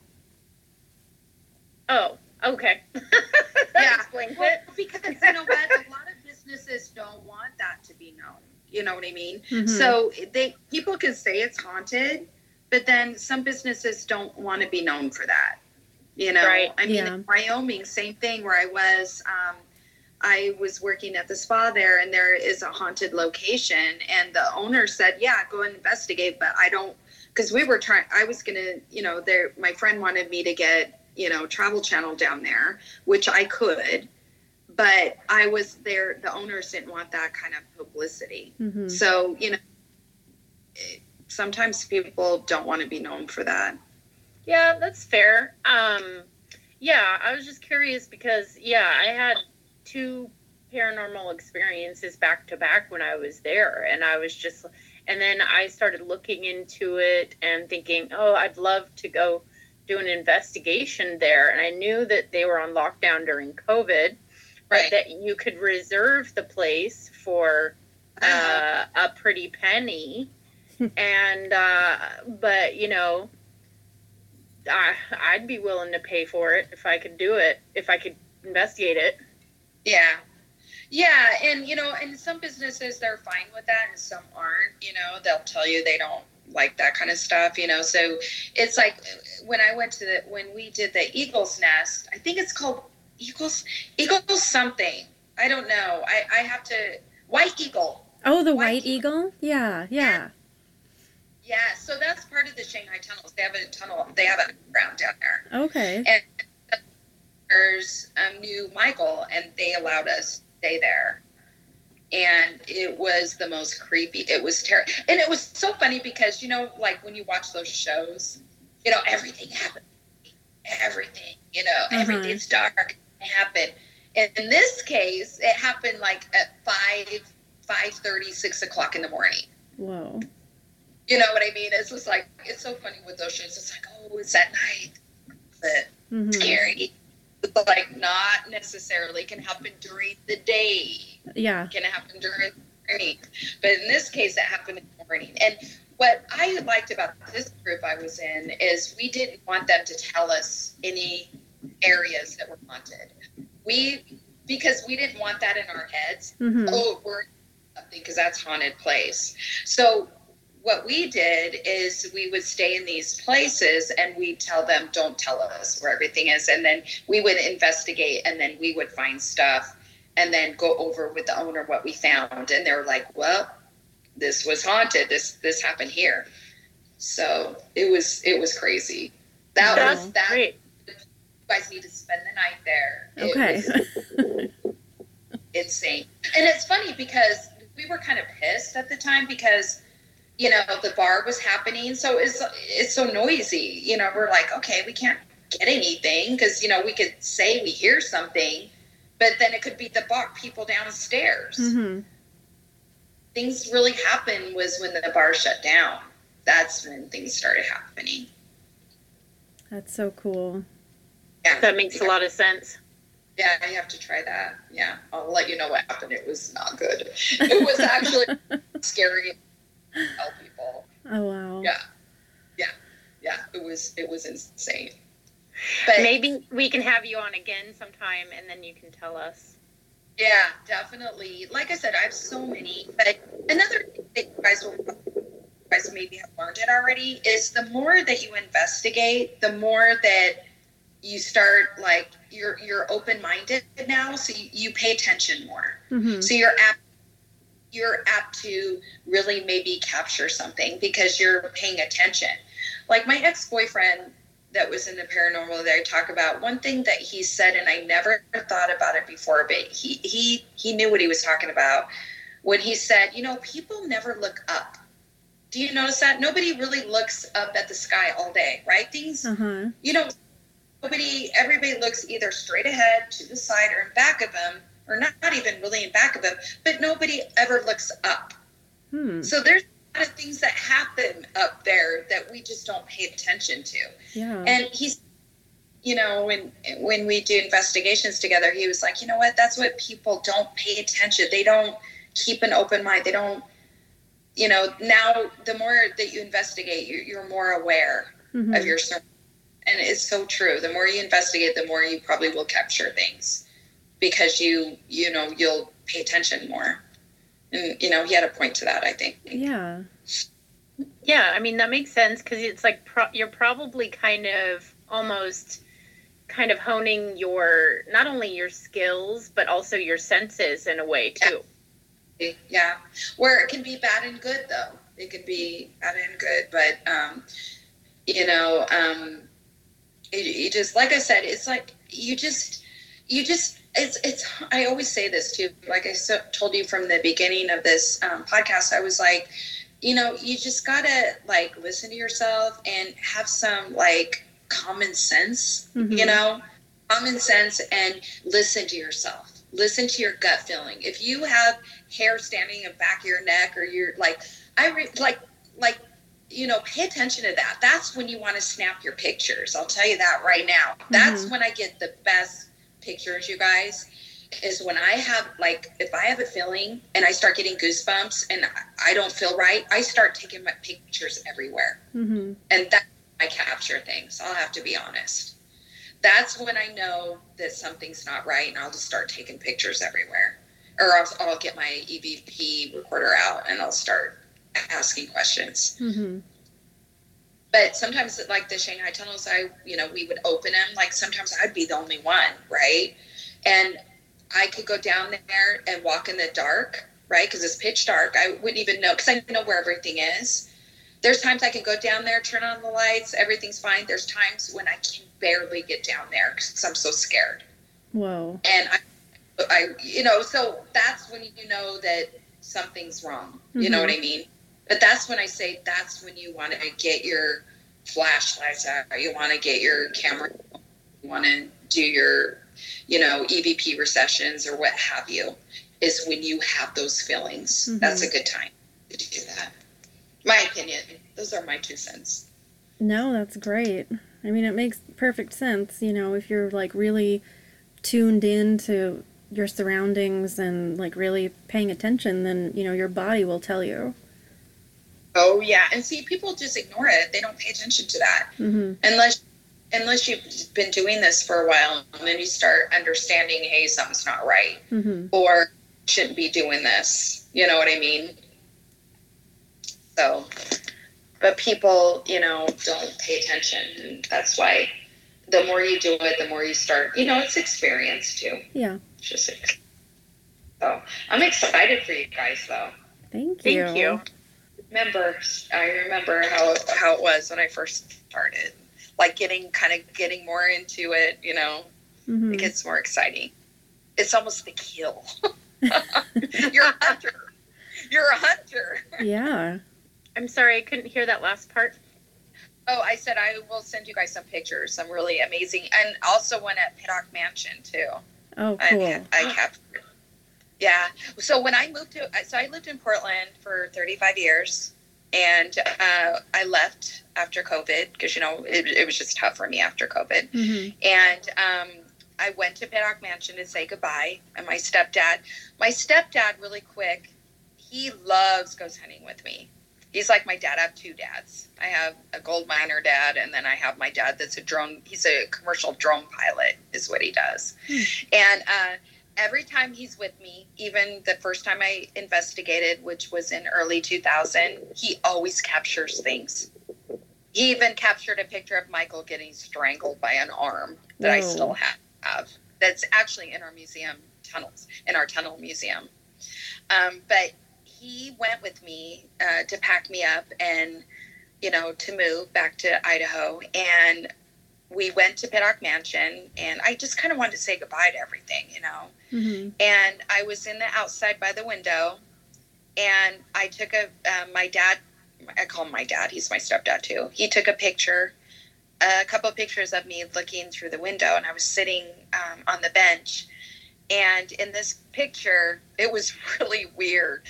Oh, okay. that [LAUGHS] yeah. explains well, it. Because you know what? A lot businesses don't want that to be known. You know what I mean? Mm-hmm. So they people can say it's haunted, but then some businesses don't want to be known for that. You know, right. I mean, yeah. in Wyoming, same thing. Where I was, um, I was working at the spa there, and there is a haunted location, and the owner said, "Yeah, go and investigate," but I don't because we were trying. I was gonna, you know, there. My friend wanted me to get, you know, Travel Channel down there, which I could, but I was there. The owners didn't want that kind of publicity, mm-hmm. so you know, sometimes people don't want to be known for that. Yeah, that's fair. Um, yeah, I was just curious because yeah, I had two paranormal experiences back to back when I was there. And I was just, and then I started looking into it and thinking, oh, I'd love to go do an investigation there. And I knew that they were on lockdown during COVID, right. that you could reserve the place for uh, a pretty penny. and, uh, but, you know, I, I'd be willing to pay for it if I could do it, if I could investigate it. Yeah. Yeah, and you know, and some businesses they're fine with that and some aren't, you know, they'll tell you they don't like that kind of stuff, you know. So it's like when I went to the when we did the Eagles Nest, I think it's called Eagles Eagles something. I don't know. I I have to White Eagle. Oh, the White, White Eagle? Eagle? Yeah, yeah. Yeah, so that's part of the Shanghai tunnels. They have a tunnel. They have a ground down there. Okay. And there's um, knew Michael, and they allowed us to stay there. And it was the most creepy. It was terrible, and it was so funny because you know, like when you watch those shows, you know, everything happens. Everything, you know, Uh-huh. everything's dark. It happened. And in this case, it happened like at five, five thirty, six o'clock in the morning. Whoa. You know what I mean? It's just like it's so funny with those shows. It's like, oh, it's at night. But hmm scary. But like not necessarily can happen during the day. Yeah. Can happen during the morning. But in this case it happened in the morning. And what I liked about this group I was in is we didn't want them to tell us any areas that were haunted. We because we didn't want that in our heads hmm oh, we're something because that's haunted place. So what we did is we would stay in these places and we'd tell them, don't tell us where everything is. And then we would investigate and then we would find stuff and then go over with the owner what we found. And they're like, well, this was haunted. This, this happened here. So it was, it was crazy. That That's was that. great. Guys need to spend the night there. It Okay. was insane. And it's funny because we were kind of pissed at the time because you know the bar was happening, so it's it's so noisy. You know, we're like, okay, we can't get anything because you know we could say we hear something, but then it could be the bar people downstairs. hmm Things really happened was when the bar shut down. That's when things started happening. That's so cool. Yeah, That makes a lot of sense. Yeah, I have to try that. Yeah, I'll let you know what happened. It was not good. It was actually [LAUGHS] scary. to Tell people. Oh wow. Yeah, yeah, yeah. It was it was insane. But Maybe we can have you on again sometime, and then you can tell us. yeah, definitely. Like I said, I have so many. But another thing that you guys will you guys maybe have learned it already is the more that you investigate, the more that you start like you're you're open minded now, so you, you pay attention more. hmm So you're apt you're apt to really maybe capture something because you're paying attention. Like my ex-boyfriend that was in the paranormal that I talk about, one thing that he said and I never thought about it before, but he he he knew what he was talking about when he said, you know, people never look up. Do you notice that? Nobody really looks up at the sky all day, right? Things Uh huh. you know, nobody, everybody looks either straight ahead, to the side, or in back of them, or not, not even really in back of them, but nobody ever looks up. Hmm. So there's a lot of things that happen up there that we just don't pay attention to. Yeah. And he's, you know, when when we do investigations together, he was like, you know what? That's what people don't pay attention. They don't keep an open mind. They don't, you know. Now, the more that you investigate, you're, you're more aware Mhm. of your sur- and it's so true. The more you investigate the more you probably will capture things because you you know you'll pay attention more. And you know he had a point to that i think. Yeah. Yeah, I mean that makes sense because it's like pro- you're probably kind of almost kind of honing your not only your skills but also your senses in a way too. yeah. Where it can be bad and good though. It could be bad and good but um you know um it, you just like i said it's like you just you just it's it's i always say this too like i so, told you from the beginning of this um, podcast i was like you know you just gotta like listen to yourself and have some like common sense Mhm. you know? Common sense and listen to yourself. Listen to your gut feeling. If you have hair standing in the back of your neck or you're like i re- like like you know pay attention to that. That's when you want to snap your pictures. I'll tell you that right now. That's when i get the best pictures you guys is when i have like if i have a feeling and i start getting goosebumps and i don't feel right i start taking my pictures everywhere. Hmm and that I capture things. I'll have to be honest. That's when I know that something's not right, and I'll just start taking pictures everywhere, or I'll, I'll get my EVP recorder out and I'll start asking questions. hmm But sometimes, like the Shanghai tunnels, I you know we would open them. Like sometimes I'd be the only one, right? And I could go down there and walk in the dark, right? Because it's pitch dark. I wouldn't even know because I know where everything is. there's times I can go down there, turn on the lights, everything's fine. There's times when I can barely get down there because I'm so scared. Whoa. And I, I, you know, so that's when you know that something's wrong. You mm-hmm. know what I mean? But that's when I say that's when you want to get your flashlights out. You want to get your camera. You want to do your, you know, EVP recessions or what have you. Is when you have those feelings. Mm-hmm. That's a good time to do that. My opinion. Those are my two cents. No, that's great. I mean, it makes perfect sense. You know, if you're like really tuned in to your surroundings and like really paying attention, then you know your body will tell you. Oh yeah, and see, people just ignore it. They don't pay attention to that mm-hmm. unless unless you've been doing this for a while, and then you start understanding, hey, something's not right, mm-hmm. or shouldn't be doing this. You know what I mean? So, but people, you know, don't pay attention, and that's why the more you do it, the more you start. You know, it's experience too. Yeah. It's just so I'm excited for you guys, though. Thank you. Thank you. Remember, I remember how how it was when I first started, like getting kind of getting more into it. You know, mm-hmm. it gets more exciting. It's almost the kill. [LAUGHS] You're a hunter. You're a hunter. Yeah. I'm sorry, I couldn't hear that last part. Oh, I said I will send you guys some pictures, some really amazing, and also one at Pittock Mansion too. Oh, cool. I, I captured. Yeah. So when I moved to, so I lived in Portland for 35 years, and uh, I left after COVID because you know it, it, was just tough for me after COVID, mm-hmm. and um, I went to Pittock Mansion to say goodbye. And my stepdad, my stepdad, really quick, he loves ghost hunting with me he's like my dad. I have two dads. I have a gold miner dad, and then I have my dad that's a drone. He's a commercial drone pilot, is what he does. Hmm. And uh, every time he's with me, even the first time I investigated, which was in early 2000, he always captures things. He even captured a picture of Michael getting strangled by an arm that Whoa. I still have. That's actually in our museum tunnels, in our tunnel museum. Um, but he went with me uh, to pack me up and you know to move back to Idaho and we went to Pittock Mansion and I just kind of wanted to say goodbye to everything, you know. Mm-hmm. And I was in the outside by the window and I took a uh, my dad I call him my dad, he's my stepdad too. He took a picture a couple of pictures of me looking through the window and I was sitting um, on the bench and in this picture it was [LAUGHS] really weird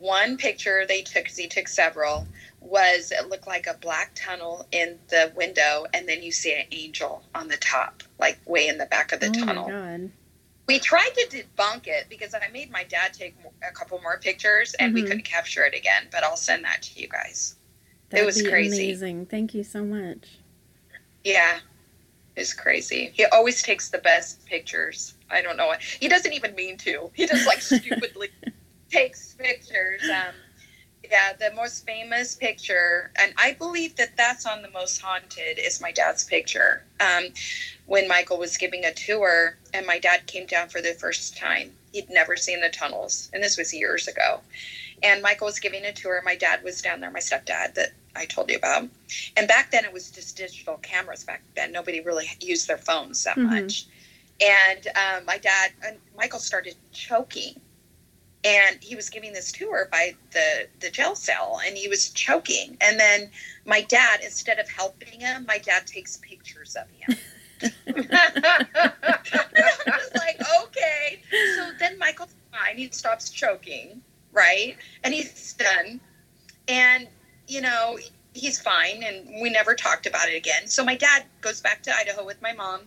one picture they took, because he took several, was it looked like a black tunnel in the window, and then you see an angel on the top, like way in the back of the oh tunnel. We tried to debunk it because I made my dad take a couple more pictures, and mm-hmm. we couldn't capture it again. But I'll send that to you guys. That'd it was crazy. Amazing. Thank you so much. Yeah, it's crazy. He always takes the best pictures. I don't know. He doesn't even mean to. He just like [LAUGHS] stupidly takes pictures. Um, yeah, the most famous picture, and I believe that that's on the most haunted, is my dad's picture. Um, when Michael was giving a tour, and my dad came down for the first time. He'd never seen the tunnels, and this was years ago. And Michael was giving a tour. My dad was down there, my stepdad that I told you about. And back then, it was just digital cameras. Back then, nobody really used their phones that mm-hmm. much. And um, my dad and Michael started choking and he was giving this tour by the the jail cell and he was choking. And then my dad instead of helping him my dad takes pictures of him. [LAUGHS] [LAUGHS] I was like okay. So then michael's fine. He stops choking right? And he's done. And you know he's fine and we never talked about it again. So my dad goes back to idaho with my mom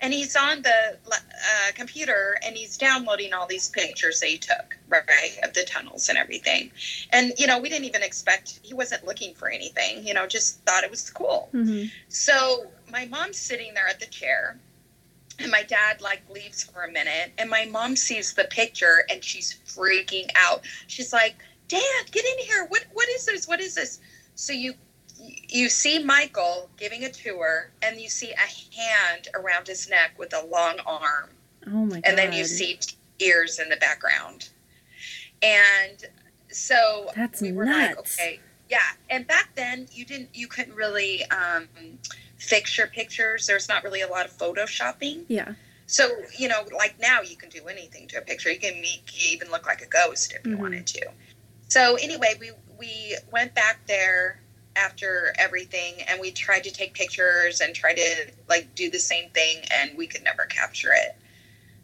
and he's on the uh, computer and he's downloading all these pictures they took right of the tunnels and everything. And you know we didn't even expect he wasn't looking for anything you know just thought it was cool. Mm-hmm. so my mom's sitting there at the chair and my dad like leaves for a minute and my mom sees the picture and she's freaking out. She's like dad get in here. What what is this? What is this? So you you see Michael giving a tour, and you see a hand around his neck with a long arm. Oh my god! And then you see ears in the background, and so that's we were nuts. like, okay, Yeah, and back then you didn't, you couldn't really um, fix your pictures. There's not really a lot of photoshopping. Yeah. So you know, like now you can do anything to a picture. You can make you even look like a ghost if you Mhm. wanted to. So anyway, we we went back there after everything, and we tried to take pictures and try to like do the same thing, and we could never capture it.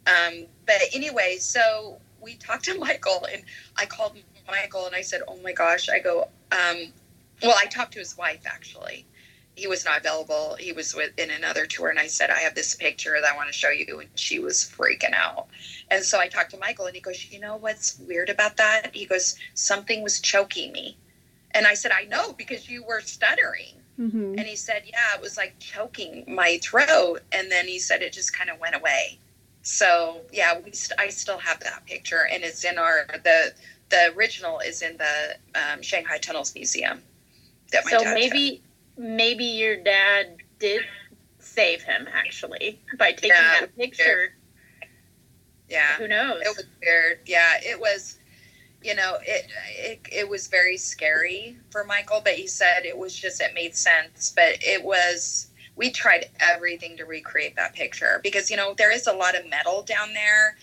Um, but anyway, so we talked to [LAUGHS] Michael, and I called Michael, and I said, "Oh my gosh!" I go, um, "Well, I talked to his wife actually." He was not available. He was with in another tour, and I said, "I have this picture that I want to show you," and she was freaking out. And so I talked to Michael, and he goes, "You know what's weird about that?" He goes, "Something was choking me," and I said, "I know because you were stuttering." Mm-hmm. And he said, Yeah, it was like choking my throat. And then he said it just kind of went away. So, yeah, we st- I still have that picture. And it's in our, the, the original is in the um, Shanghai Tunnels Museum. That my So dad maybe maybe your dad did save him actually by taking Yeah, that picture. Yeah. Who knows? It was weird. Yeah, it was. You know, it, it it was very scary for Michael, but he said it was just it made sense. But it was we tried everything to recreate that picture because you know there is a lot of metal down there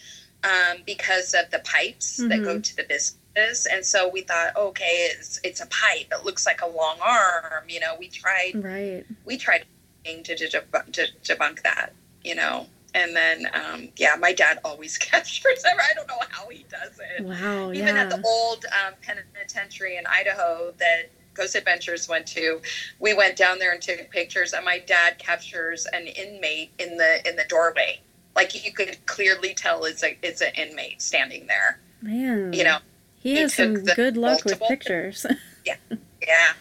um, because of the pipes that go to the businesses, and so we thought, okay, it's it's a pipe. It looks like a long arm. You know, we tried Right. we tried to, to, to debunk that, you know. And then, um, yeah, my dad always [LAUGHS] captures them. I don't know how he does it. Wow. Even yeah. at the old um, penitentiary in Idaho that Ghost Adventures went to, we went down there and took pictures. And my dad captures an inmate in the in the doorway, like you could clearly tell it's a it's an inmate standing there. Man. You know, he he has took some good luck with pictures. [LAUGHS] yeah, yeah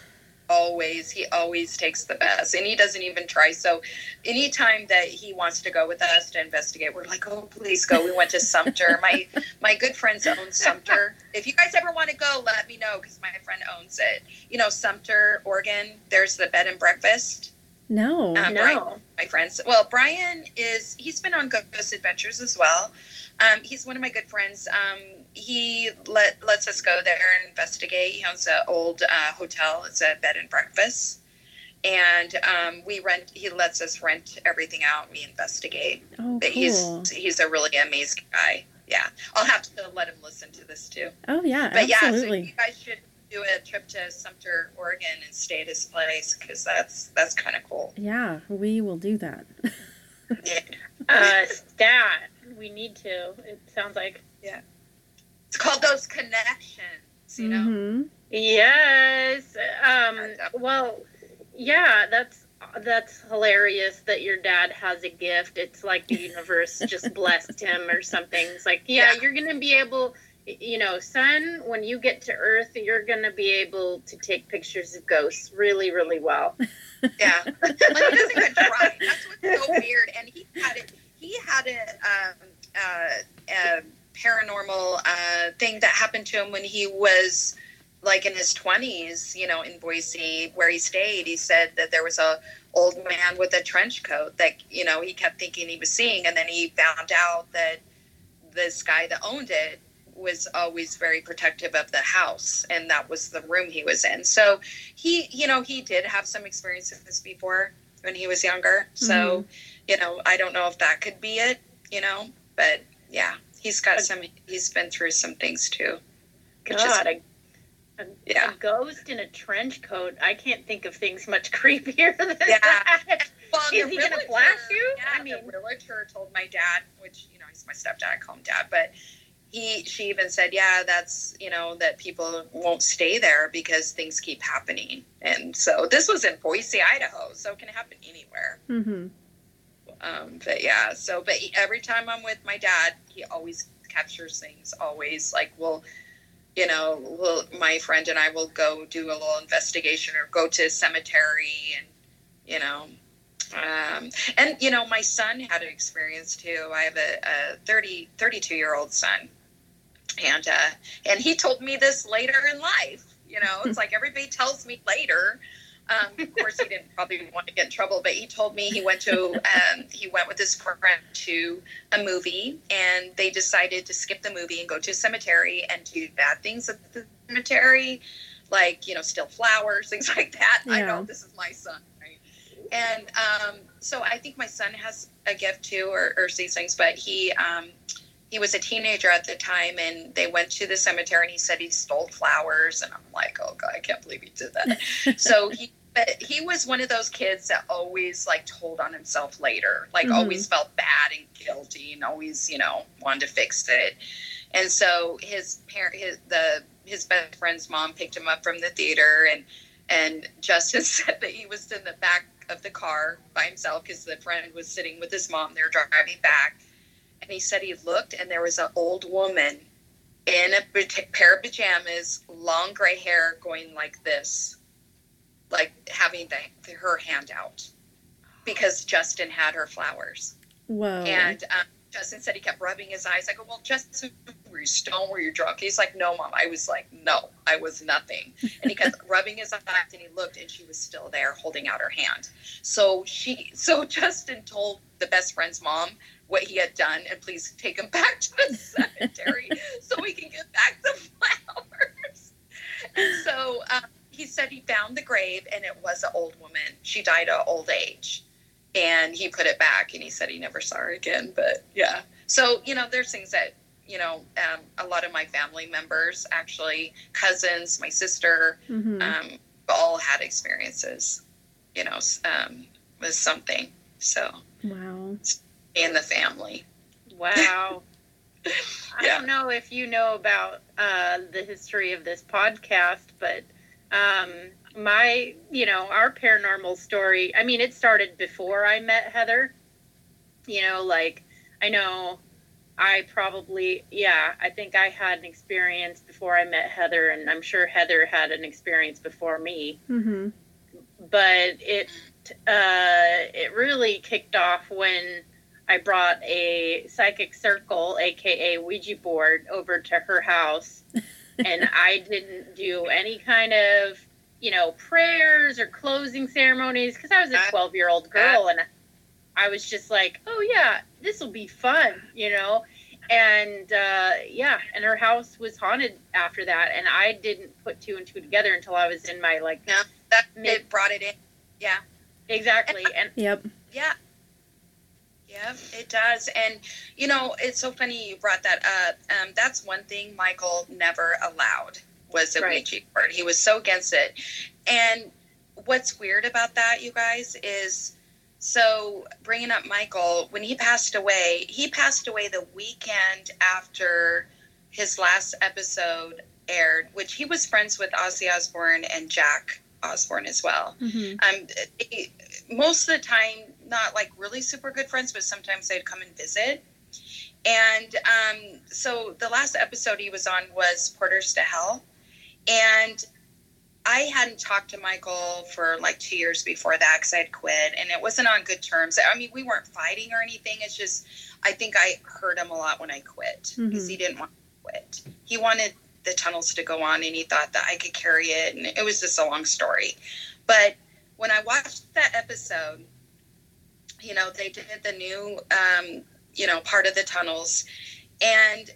always he always takes the best and he doesn't even try so anytime that he wants to go with us to investigate we're like oh please go we went to Sumpter my my good friends own Sumpter if you guys ever want to go let me know because my friend owns it you know Sumpter oregon there's the bed and breakfast no. Um, no. my friends. Well, Brian is he's been on Ghost Adventures as well. Um, he's one of my good friends. Um, he let lets us go there and investigate. He owns an old uh, hotel. It's a bed and breakfast, and um, we rent. He lets us rent everything out. We investigate. oh, But cool. he's he's a really amazing guy. Yeah, I'll have to let him listen to this too. oh, yeah. But yeah, so absolutely. you guys should do a trip to Sumpter, Oregon, and stay at his place because that's that's kind of cool. yeah, we will do that. Yeah. Uh, [LAUGHS] stat. We need to. It sounds like It's called those connections, you know. hmm yes. Um. Well, yeah. That's that's hilarious that your dad has a gift. It's like the universe just [LAUGHS] blessed him or something. It's like, yeah, Yeah. you're gonna be able. You know, son, when you get to Earth, you're gonna be able to take pictures of ghosts really, really well. Yeah, like he doesn't even try. That's what's so weird. And he had it. He had a, um, uh, a paranormal uh, thing that happened to him when he was like in his twenties. You know, in Boise, where he stayed. He said that there was a old man with a trench coat that you know he kept thinking he was seeing, and then he found out that this guy that owned it was always very protective of the house and that was the room he was in so he you know he did have some experiences before when he was younger so you know i don't know if that could be it you know but yeah he's got some he's been through some things too Which is- God, a, a, Yeah. a ghost in a trench coat. I can't think of things much [LAUGHS] creepier than Yeah. that. well, Is the he gonna blast you? Yeah, I mean- the realtor told my dad, which you know he's my stepdad. I call him dad, but he she even said, yeah, that's you know that people won't stay there because things keep happening. And so this was in Boise, Idaho, so it can happen anywhere. hmm Um, but yeah, so but every time I'm with my dad, he always captures things. Always like, well, you know, well, my friend and I will go do a little investigation or go to a cemetery and you know. Um, and you know, my son had an experience too. I have a, a 30, 32 year old son, and uh, and he told me this later in life. You know, it's [LAUGHS] like everybody tells me later. Um, of course, he didn't probably want to get in trouble, but he told me he went to [LAUGHS] um, he went with his friend to a movie, and they decided to skip the movie and go to a cemetery and do bad things at the cemetery. like you know steal flowers [LAUGHS] things like that i know this is my son right and um, so i think my son has a gift too or, or sees things but he um, he was a teenager at the time and they went to the cemetery and he said he stole flowers and i'm like oh god i can't believe he did that. [LAUGHS] So he but he was one of those kids that always like told on himself later like Mhm. always felt bad and guilty and always you know wanted to fix it. And so his parent his the his best friend's mom picked him up from the theater and and justin [LAUGHS] said that he was in the back of the car by himself because the friend was sitting with his mom they were driving back and he said he looked and there was an old woman in a pair of pajamas long gray hair going like this like having the, her hand out because justin had her flowers Whoa. and um, Justin said he kept rubbing his eyes. I go, well, Justin, were you stoned? Were you drunk? He's like, no, mom. I was like, no, I was nothing. And he kept [LAUGHS] rubbing his eyes, and he looked, and she was still there, holding out her hand. So she, so Justin told the best friend's mom what he had done, and please take him [LAUGHS] back to the cemetery so we can get back the flowers. And so um, he said he found the grave, and it was an old woman. She died of old age and he put it back and he said he never saw her again but yeah so you know there's things that you know um, a lot of my family members actually cousins my sister Mhm. um, all had experiences you know um, with something so wow. In the family Wow. [LAUGHS] I don't know if you know about uh, the history of this podcast, but um, my, you know, our paranormal story, I mean, it started before I met Heather. You know, like, I know I probably, yeah, I think I had an experience before I met Heather, and I'm sure Heather had an experience before me Mm-hmm. but it uh, it really kicked off when I brought a psychic circle, aka Ouija board, over to her house, [LAUGHS] and I didn't do any kind of you know prayers or closing ceremonies because I was a twelve year old girl and I was just like, oh yeah, this will be fun, you know. And uh, yeah, and her house was haunted after that, and I didn't put two and two together until I was in my like yeah that Mid- it brought it in yeah exactly and Yep. Yeah. Yeah, it does. And, you know, it's so funny you brought that up. Um, that's one thing Michael never allowed was a Right. Ouija board. He was so against it. And what's weird about that, you guys, is so bringing up Michael, when he passed away, he passed away the weekend after his last episode aired, which he was friends with Ozzy Osbourne and Jack Osbourne as well Mm-hmm. um, it- most of the time not like really super good friends but sometimes they'd come and visit. And um, so the last episode he was on was Portals to Hell. And i hadn't talked to michael for like two years before that because i had quit and it wasn't on good terms. I mean we weren't fighting or anything. It's just i think i hurt him a lot when i quit because Mhm. he didn't want to quit. He wanted the tunnels to go on and he thought that i could carry it and it was just a long story. But when I watched that episode, you know, they did the new, um, you know, part of the tunnels. And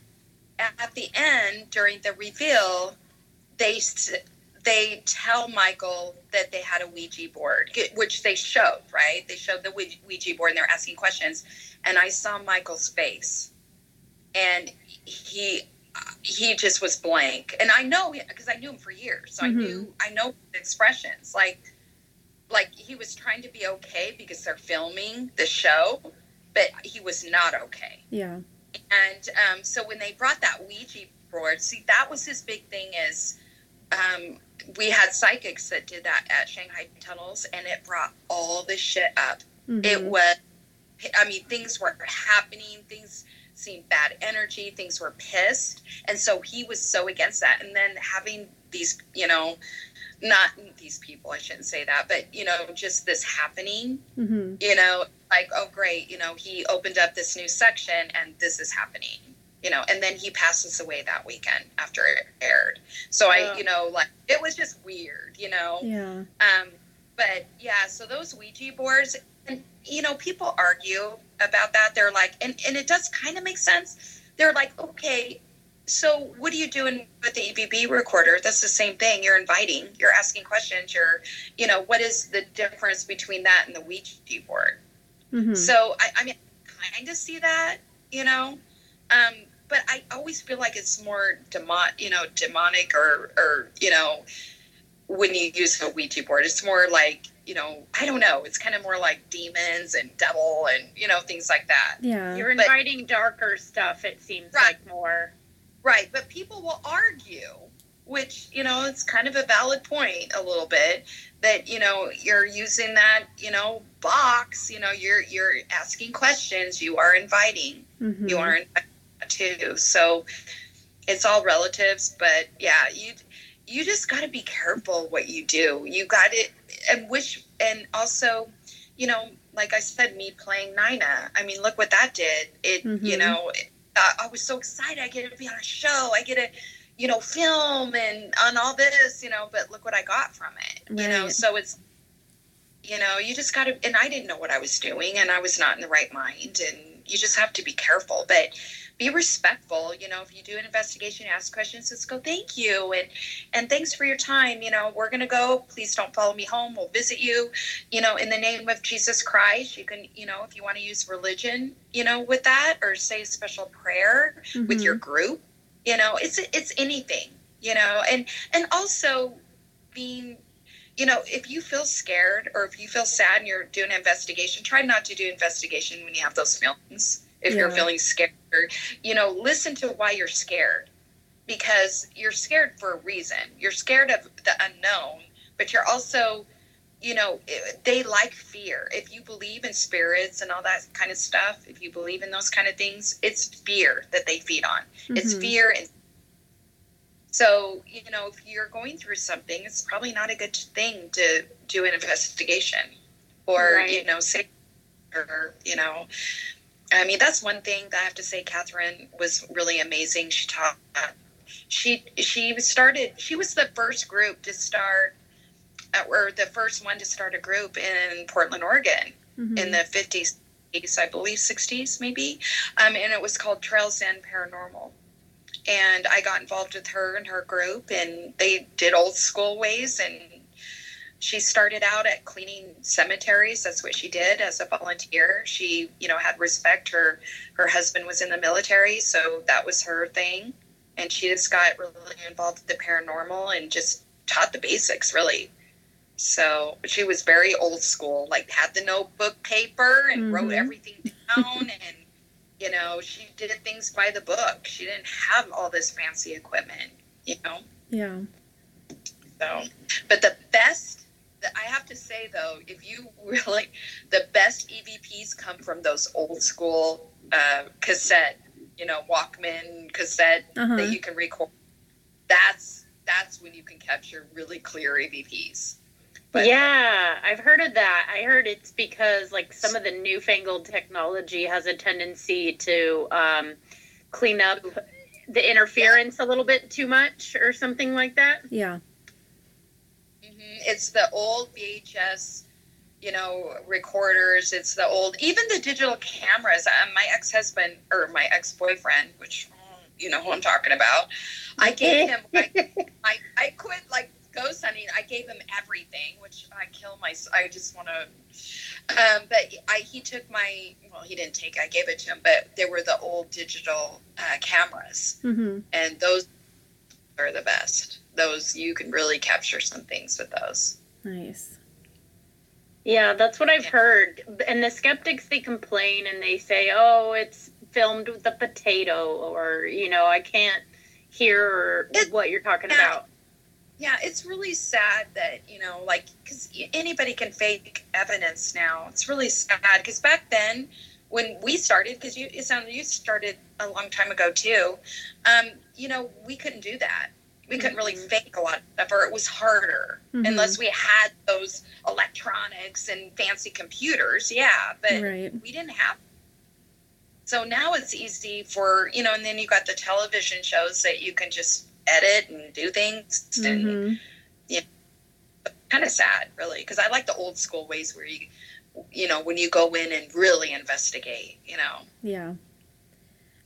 at the end, during the reveal, they they tell Michael that they had a Ouija board, which they showed, right? They showed the Ouija- board and they're asking questions. And I saw Michael's face. And he he just was blank and i know because i knew him for years so Mhm. i knew i know expressions like like he was trying to be okay because they're filming the show but he was not okay Yeah. and um, so when they brought that ouija board see that was his big thing is um, we had psychics that did that at shanghai tunnels and it brought all this shit up Mhm. it was i mean things were happening things seemed bad energy things were pissed and so he was so against that and then having these you know not these people i shouldn't say that but you know just this happening Mhm. you know like oh great you know he opened up this new section and this is happening you know and then he passes away that weekend after it aired so i you know like it was just weird you know Yeah. um, but yeah, so those Ouija boards, and you know, people argue about that. They're like, and, and it does kind of make sense. They're like, okay, so what are you doing with the EVP recorder? That's the same thing. You're inviting, you're asking questions. You're, you know, what is the difference between that and the Ouija board? Mm-hmm. So I, I mean, kind of see that, you know, um, but I always feel like it's more demon, you know, demonic or, or you know, when you use a Ouija board, it's more like you know, I don't know. It's kind of more like demons and devil and you know things like that. Yeah, you're inviting but, darker stuff. It seems right, like more. Right, but people will argue, which you know, it's kind of a valid point a little bit that you know you're using that you know box. You know, you're you're asking questions. You are inviting. Mm-hmm. You are inviting too. So it's all relatives, but yeah, you you just got to be careful what you do. You got it and wish and also, you know, like I said, me playing Nina. I mean, look what that did. It, mm-hmm. you know, uh, Oh, I was so excited. I get to be on a show. I get to, you know, film and on all this, you know. But look what I got from it. Right. You know, so it's, you know, you just got to. And I didn't know what I was doing, and I was not in the right mind, and you just have to be careful. But be respectful. You know, if you do an investigation, ask questions, just go, thank you. And, and thanks for your time. You know, we're going to go. Please don't follow me home. We'll visit you, you know, in the name of Jesus Christ. You can, you know, if you want to use religion, you know, with that or say a special prayer mm-hmm. with your group, you know, it's, it's anything, you know, and, and also being you know, if you feel scared or if you feel sad and you're doing an investigation, try not to do investigation when you have those feelings if yeah. you're feeling scared. You know, listen to why you're scared because you're scared for a reason. You're scared of the unknown, but you're also, you know, they like fear. If you believe in spirits and all that kind of stuff, if you believe in those kind of things, it's fear that they feed on. Mm-hmm. It's fear and so, you know, if you're going through something, it's probably not a good thing to do an investigation or, right. you know, say, or, you know, I mean, that's one thing that I have to say. Catherine was really amazing. She taught. She she started. She was the first group to start, uh, or the first one to start a group in Portland, Oregon, mm-hmm. in the fifties, I believe, sixties maybe, um, and it was called Trails End Paranormal. And I got involved with her and her group, and they did old school ways and she started out at cleaning cemeteries that's what she did as a volunteer she you know had respect her her husband was in the military so that was her thing and she just got really involved with the paranormal and just taught the basics really so she was very old school like had the notebook paper and mm-hmm. wrote everything down and you know she did things by the book she didn't have all this fancy equipment you know yeah so but the best that I have to say though, if you [LAUGHS] really, the best EVPs come from those old school uh, cassette, you know, Walkman cassette uh-huh. that you can record. That's that's when you can capture really clear EVPs. But, yeah, I've heard of that. I heard it's because like some of the newfangled technology has a tendency to um, clean up the interference yeah. a little bit too much or something like that. Yeah it's the old VHS, you know, recorders. It's the old, even the digital cameras. Um, my ex husband or my ex boyfriend, which you know who I'm talking about, I gave him. I, [LAUGHS] I, I quit like ghost hunting. I gave him everything, which I kill my. I just want to. Um, but I, he took my. Well, he didn't take. I gave it to him, but there were the old digital uh, cameras, mm-hmm. and those are the best those you can really capture some things with those. Nice. Yeah, that's what I've heard. And the skeptics they complain and they say, "Oh, it's filmed with a potato," or you know, I can't hear it, what you're talking yeah, about. Yeah, it's really sad that you know, like, because anybody can fake evidence now. It's really sad because back then, when we started, because you it sounded you started a long time ago too. Um, you know, we couldn't do that we couldn't really mm-hmm. fake a lot of stuff, or it was harder mm-hmm. unless we had those electronics and fancy computers. Yeah, but right. we didn't have. So now it's easy for you know, and then you got the television shows that you can just edit and do things, and mm-hmm. yeah, kind of sad, really, because I like the old school ways where you, you know, when you go in and really investigate, you know. Yeah.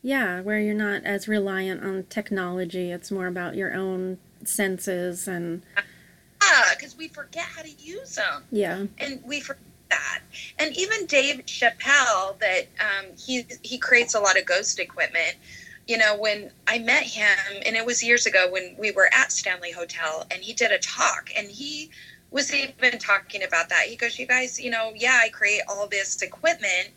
Yeah, where you're not as reliant on technology. It's more about your own senses and. Yeah, because we forget how to use them. Yeah. And we forget that. And even Dave Chappelle, that um, he he creates a lot of ghost equipment. You know, when I met him, and it was years ago when we were at Stanley Hotel, and he did a talk, and he was even talking about that. He goes, "You guys, you know, yeah, I create all this equipment."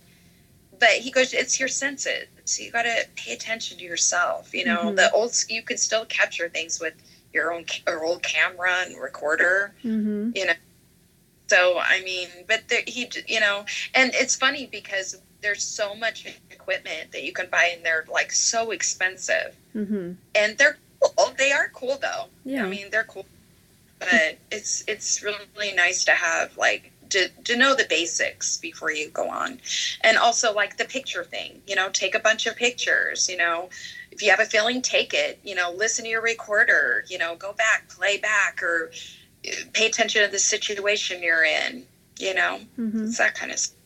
but he goes it's your senses so you got to pay attention to yourself you know mm-hmm. the old you can still capture things with your own your old camera and recorder mm-hmm. you know so i mean but there, he you know and it's funny because there's so much equipment that you can buy and they're like so expensive. Mm-hmm. and they're cool. They are cool though. Yeah. I mean they're cool. But it's it's really nice to have like to, to know the basics before you go on. And also like the picture thing you know take a bunch of pictures you know. If you have a feeling take it. You know listen to your recorder you know go back play back or uh, pay attention to the situation you're in you know. Mm-hmm. it's that kind of stuff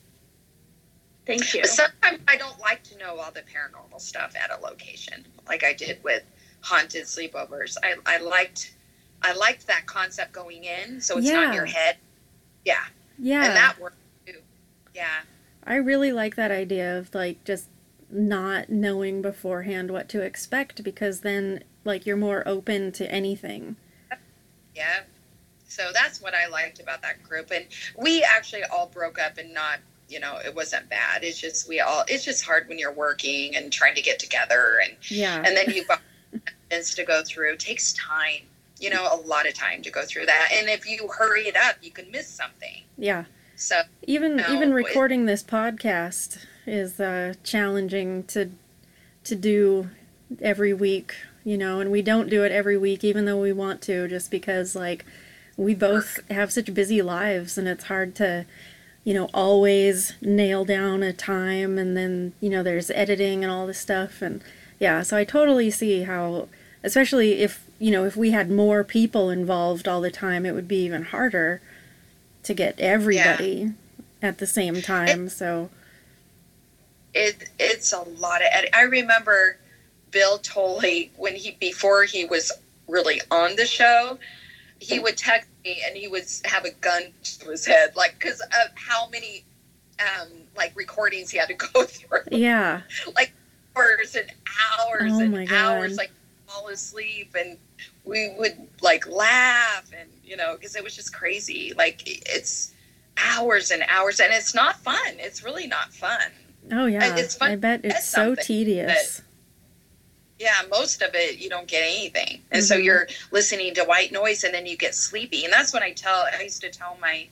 thank you but sometimes i don't like to know all the paranormal stuff at a location like i did with haunted sleepovers i, I liked i liked that concept going in so it's yeah. not in your head yeah yeah. And that worked too. Yeah. I really like that idea of like just not knowing beforehand what to expect because then like you're more open to anything. Yeah. So that's what I liked about that group and we actually all broke up and not you know it wasn't bad it's just we all it's just hard when you're working and trying to get together and yeah and then you've got to go through takes time you know, a lot of time to go through that. And if you hurry it up, you can miss something. Yeah. So even you know, even recording it, this podcast is uh, challenging to to do every week, you know, and we don't do it every week even though we want to just because like we both have such busy lives and it's hard to you know always nail down a time and then you know there's editing and all this stuff and yeah so i totally see how especially if you know if we had more people involved all the time it would be even harder to get everybody yeah. at the same time it, so it it's a lot of ed- i remember bill tolley when he before he was really on the show he would text me and he would have a gun to his head like because of how many um like recordings he had to [LAUGHS] go through. Yeah. Like hours and hours oh and hours like fall asleep and we would like laugh and you know because it was just crazy. Like it's hours and hours and it's not fun. It's really not fun. Oh yeah. It's fun i bet it's so tedious yeah most of it you don't get anything and mm-hmm. so you're listening to white noise and then you get sleepy and that's when i tell i used to tell my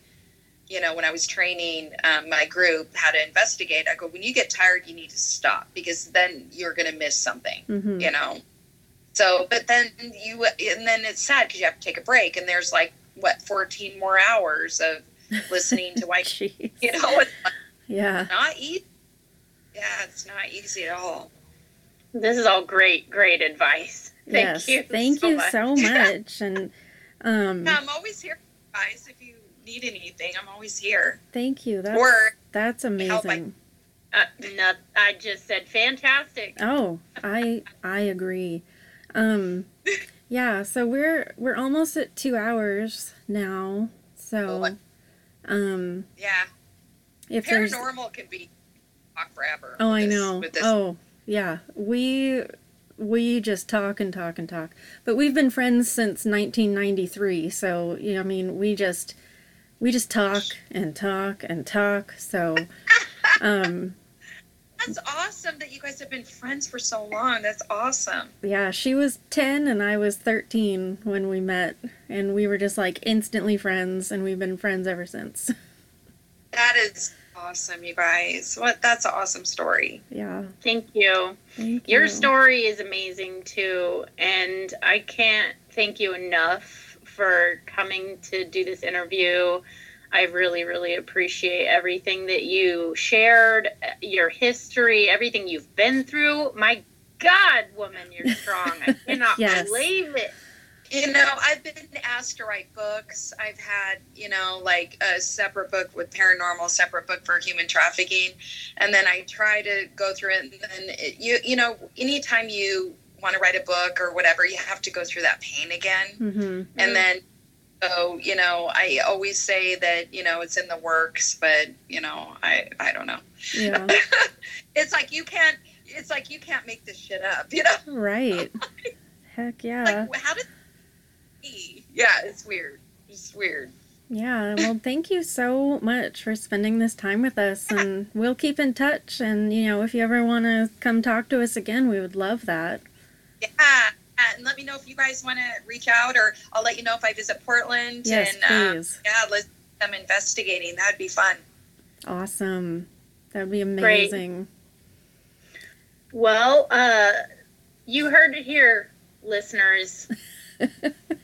you know when i was training um, my group how to investigate i go when you get tired you need to stop because then you're going to miss something mm-hmm. you know so, but then you, and then it's sad because you have to take a break, and there's like what 14 more hours of listening to white. [LAUGHS] you know, it's yeah, not easy. Yeah, it's not easy at all. This is all great, great advice. Thank yes, you. Thank so you much. so [LAUGHS] much. and um, yeah, I'm always here, guys. If you need anything, I'm always here. Thank you. That's, or that's amazing. Uh, no, I just said fantastic. Oh, I I agree. Um, [LAUGHS] yeah, so we're we're almost at two hours now. So, um, yeah, if paranormal can be talk forever. Oh, I know. Oh, yeah, we we just talk and talk and talk. But we've been friends since 1993, so you know, I mean, we just we just talk and talk and talk. So, [LAUGHS] um, that's awesome that you guys have been friends for so long. That's awesome. Yeah, she was 10 and I was 13 when we met, and we were just like instantly friends, and we've been friends ever since. [LAUGHS] That is awesome, you guys. What that's an awesome story. Yeah. Thank you. Thank Your you. story is amazing too, and I can't thank you enough for coming to do this interview I really, really appreciate everything that you shared, your history, everything you've been through. My God, woman, you're strong. I [LAUGHS] cannot yes. believe it. You know, I've been asked to write books. I've had, you know, like a separate book with paranormal, separate book for human trafficking, and then I try to go through it. And then it, you, you know, anytime you want to write a book or whatever, you have to go through that pain again. Mm-hmm. And then, so you know, I always say that you know it's in the works, but you know, I I don't know. Yeah. [LAUGHS] it's like you can't. It's like you can't make this shit up. You know. Right. [LAUGHS] Heck yeah. Like, how did? Yeah, it's weird. It's weird. Yeah, well, thank you so much for spending this time with us, and we'll keep in touch. And you know, if you ever want to come talk to us again, we would love that. Yeah, and let me know if you guys want to reach out, or I'll let you know if I visit Portland. Yes, and, uh, please. yeah, let's them investigating. That'd be fun. Awesome. That would be amazing. Great. Well, uh, you heard it here, listeners. [LAUGHS]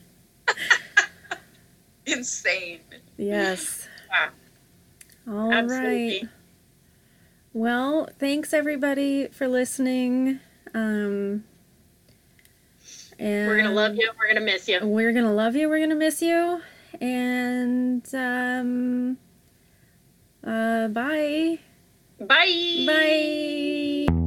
[LAUGHS] Insane. Yes. Yeah. All right. Absolutely. Well, thanks everybody for listening. Um, and We're gonna love you. We're gonna miss you. We're gonna love you. We're gonna miss you. And um, uh, bye. Bye. Bye.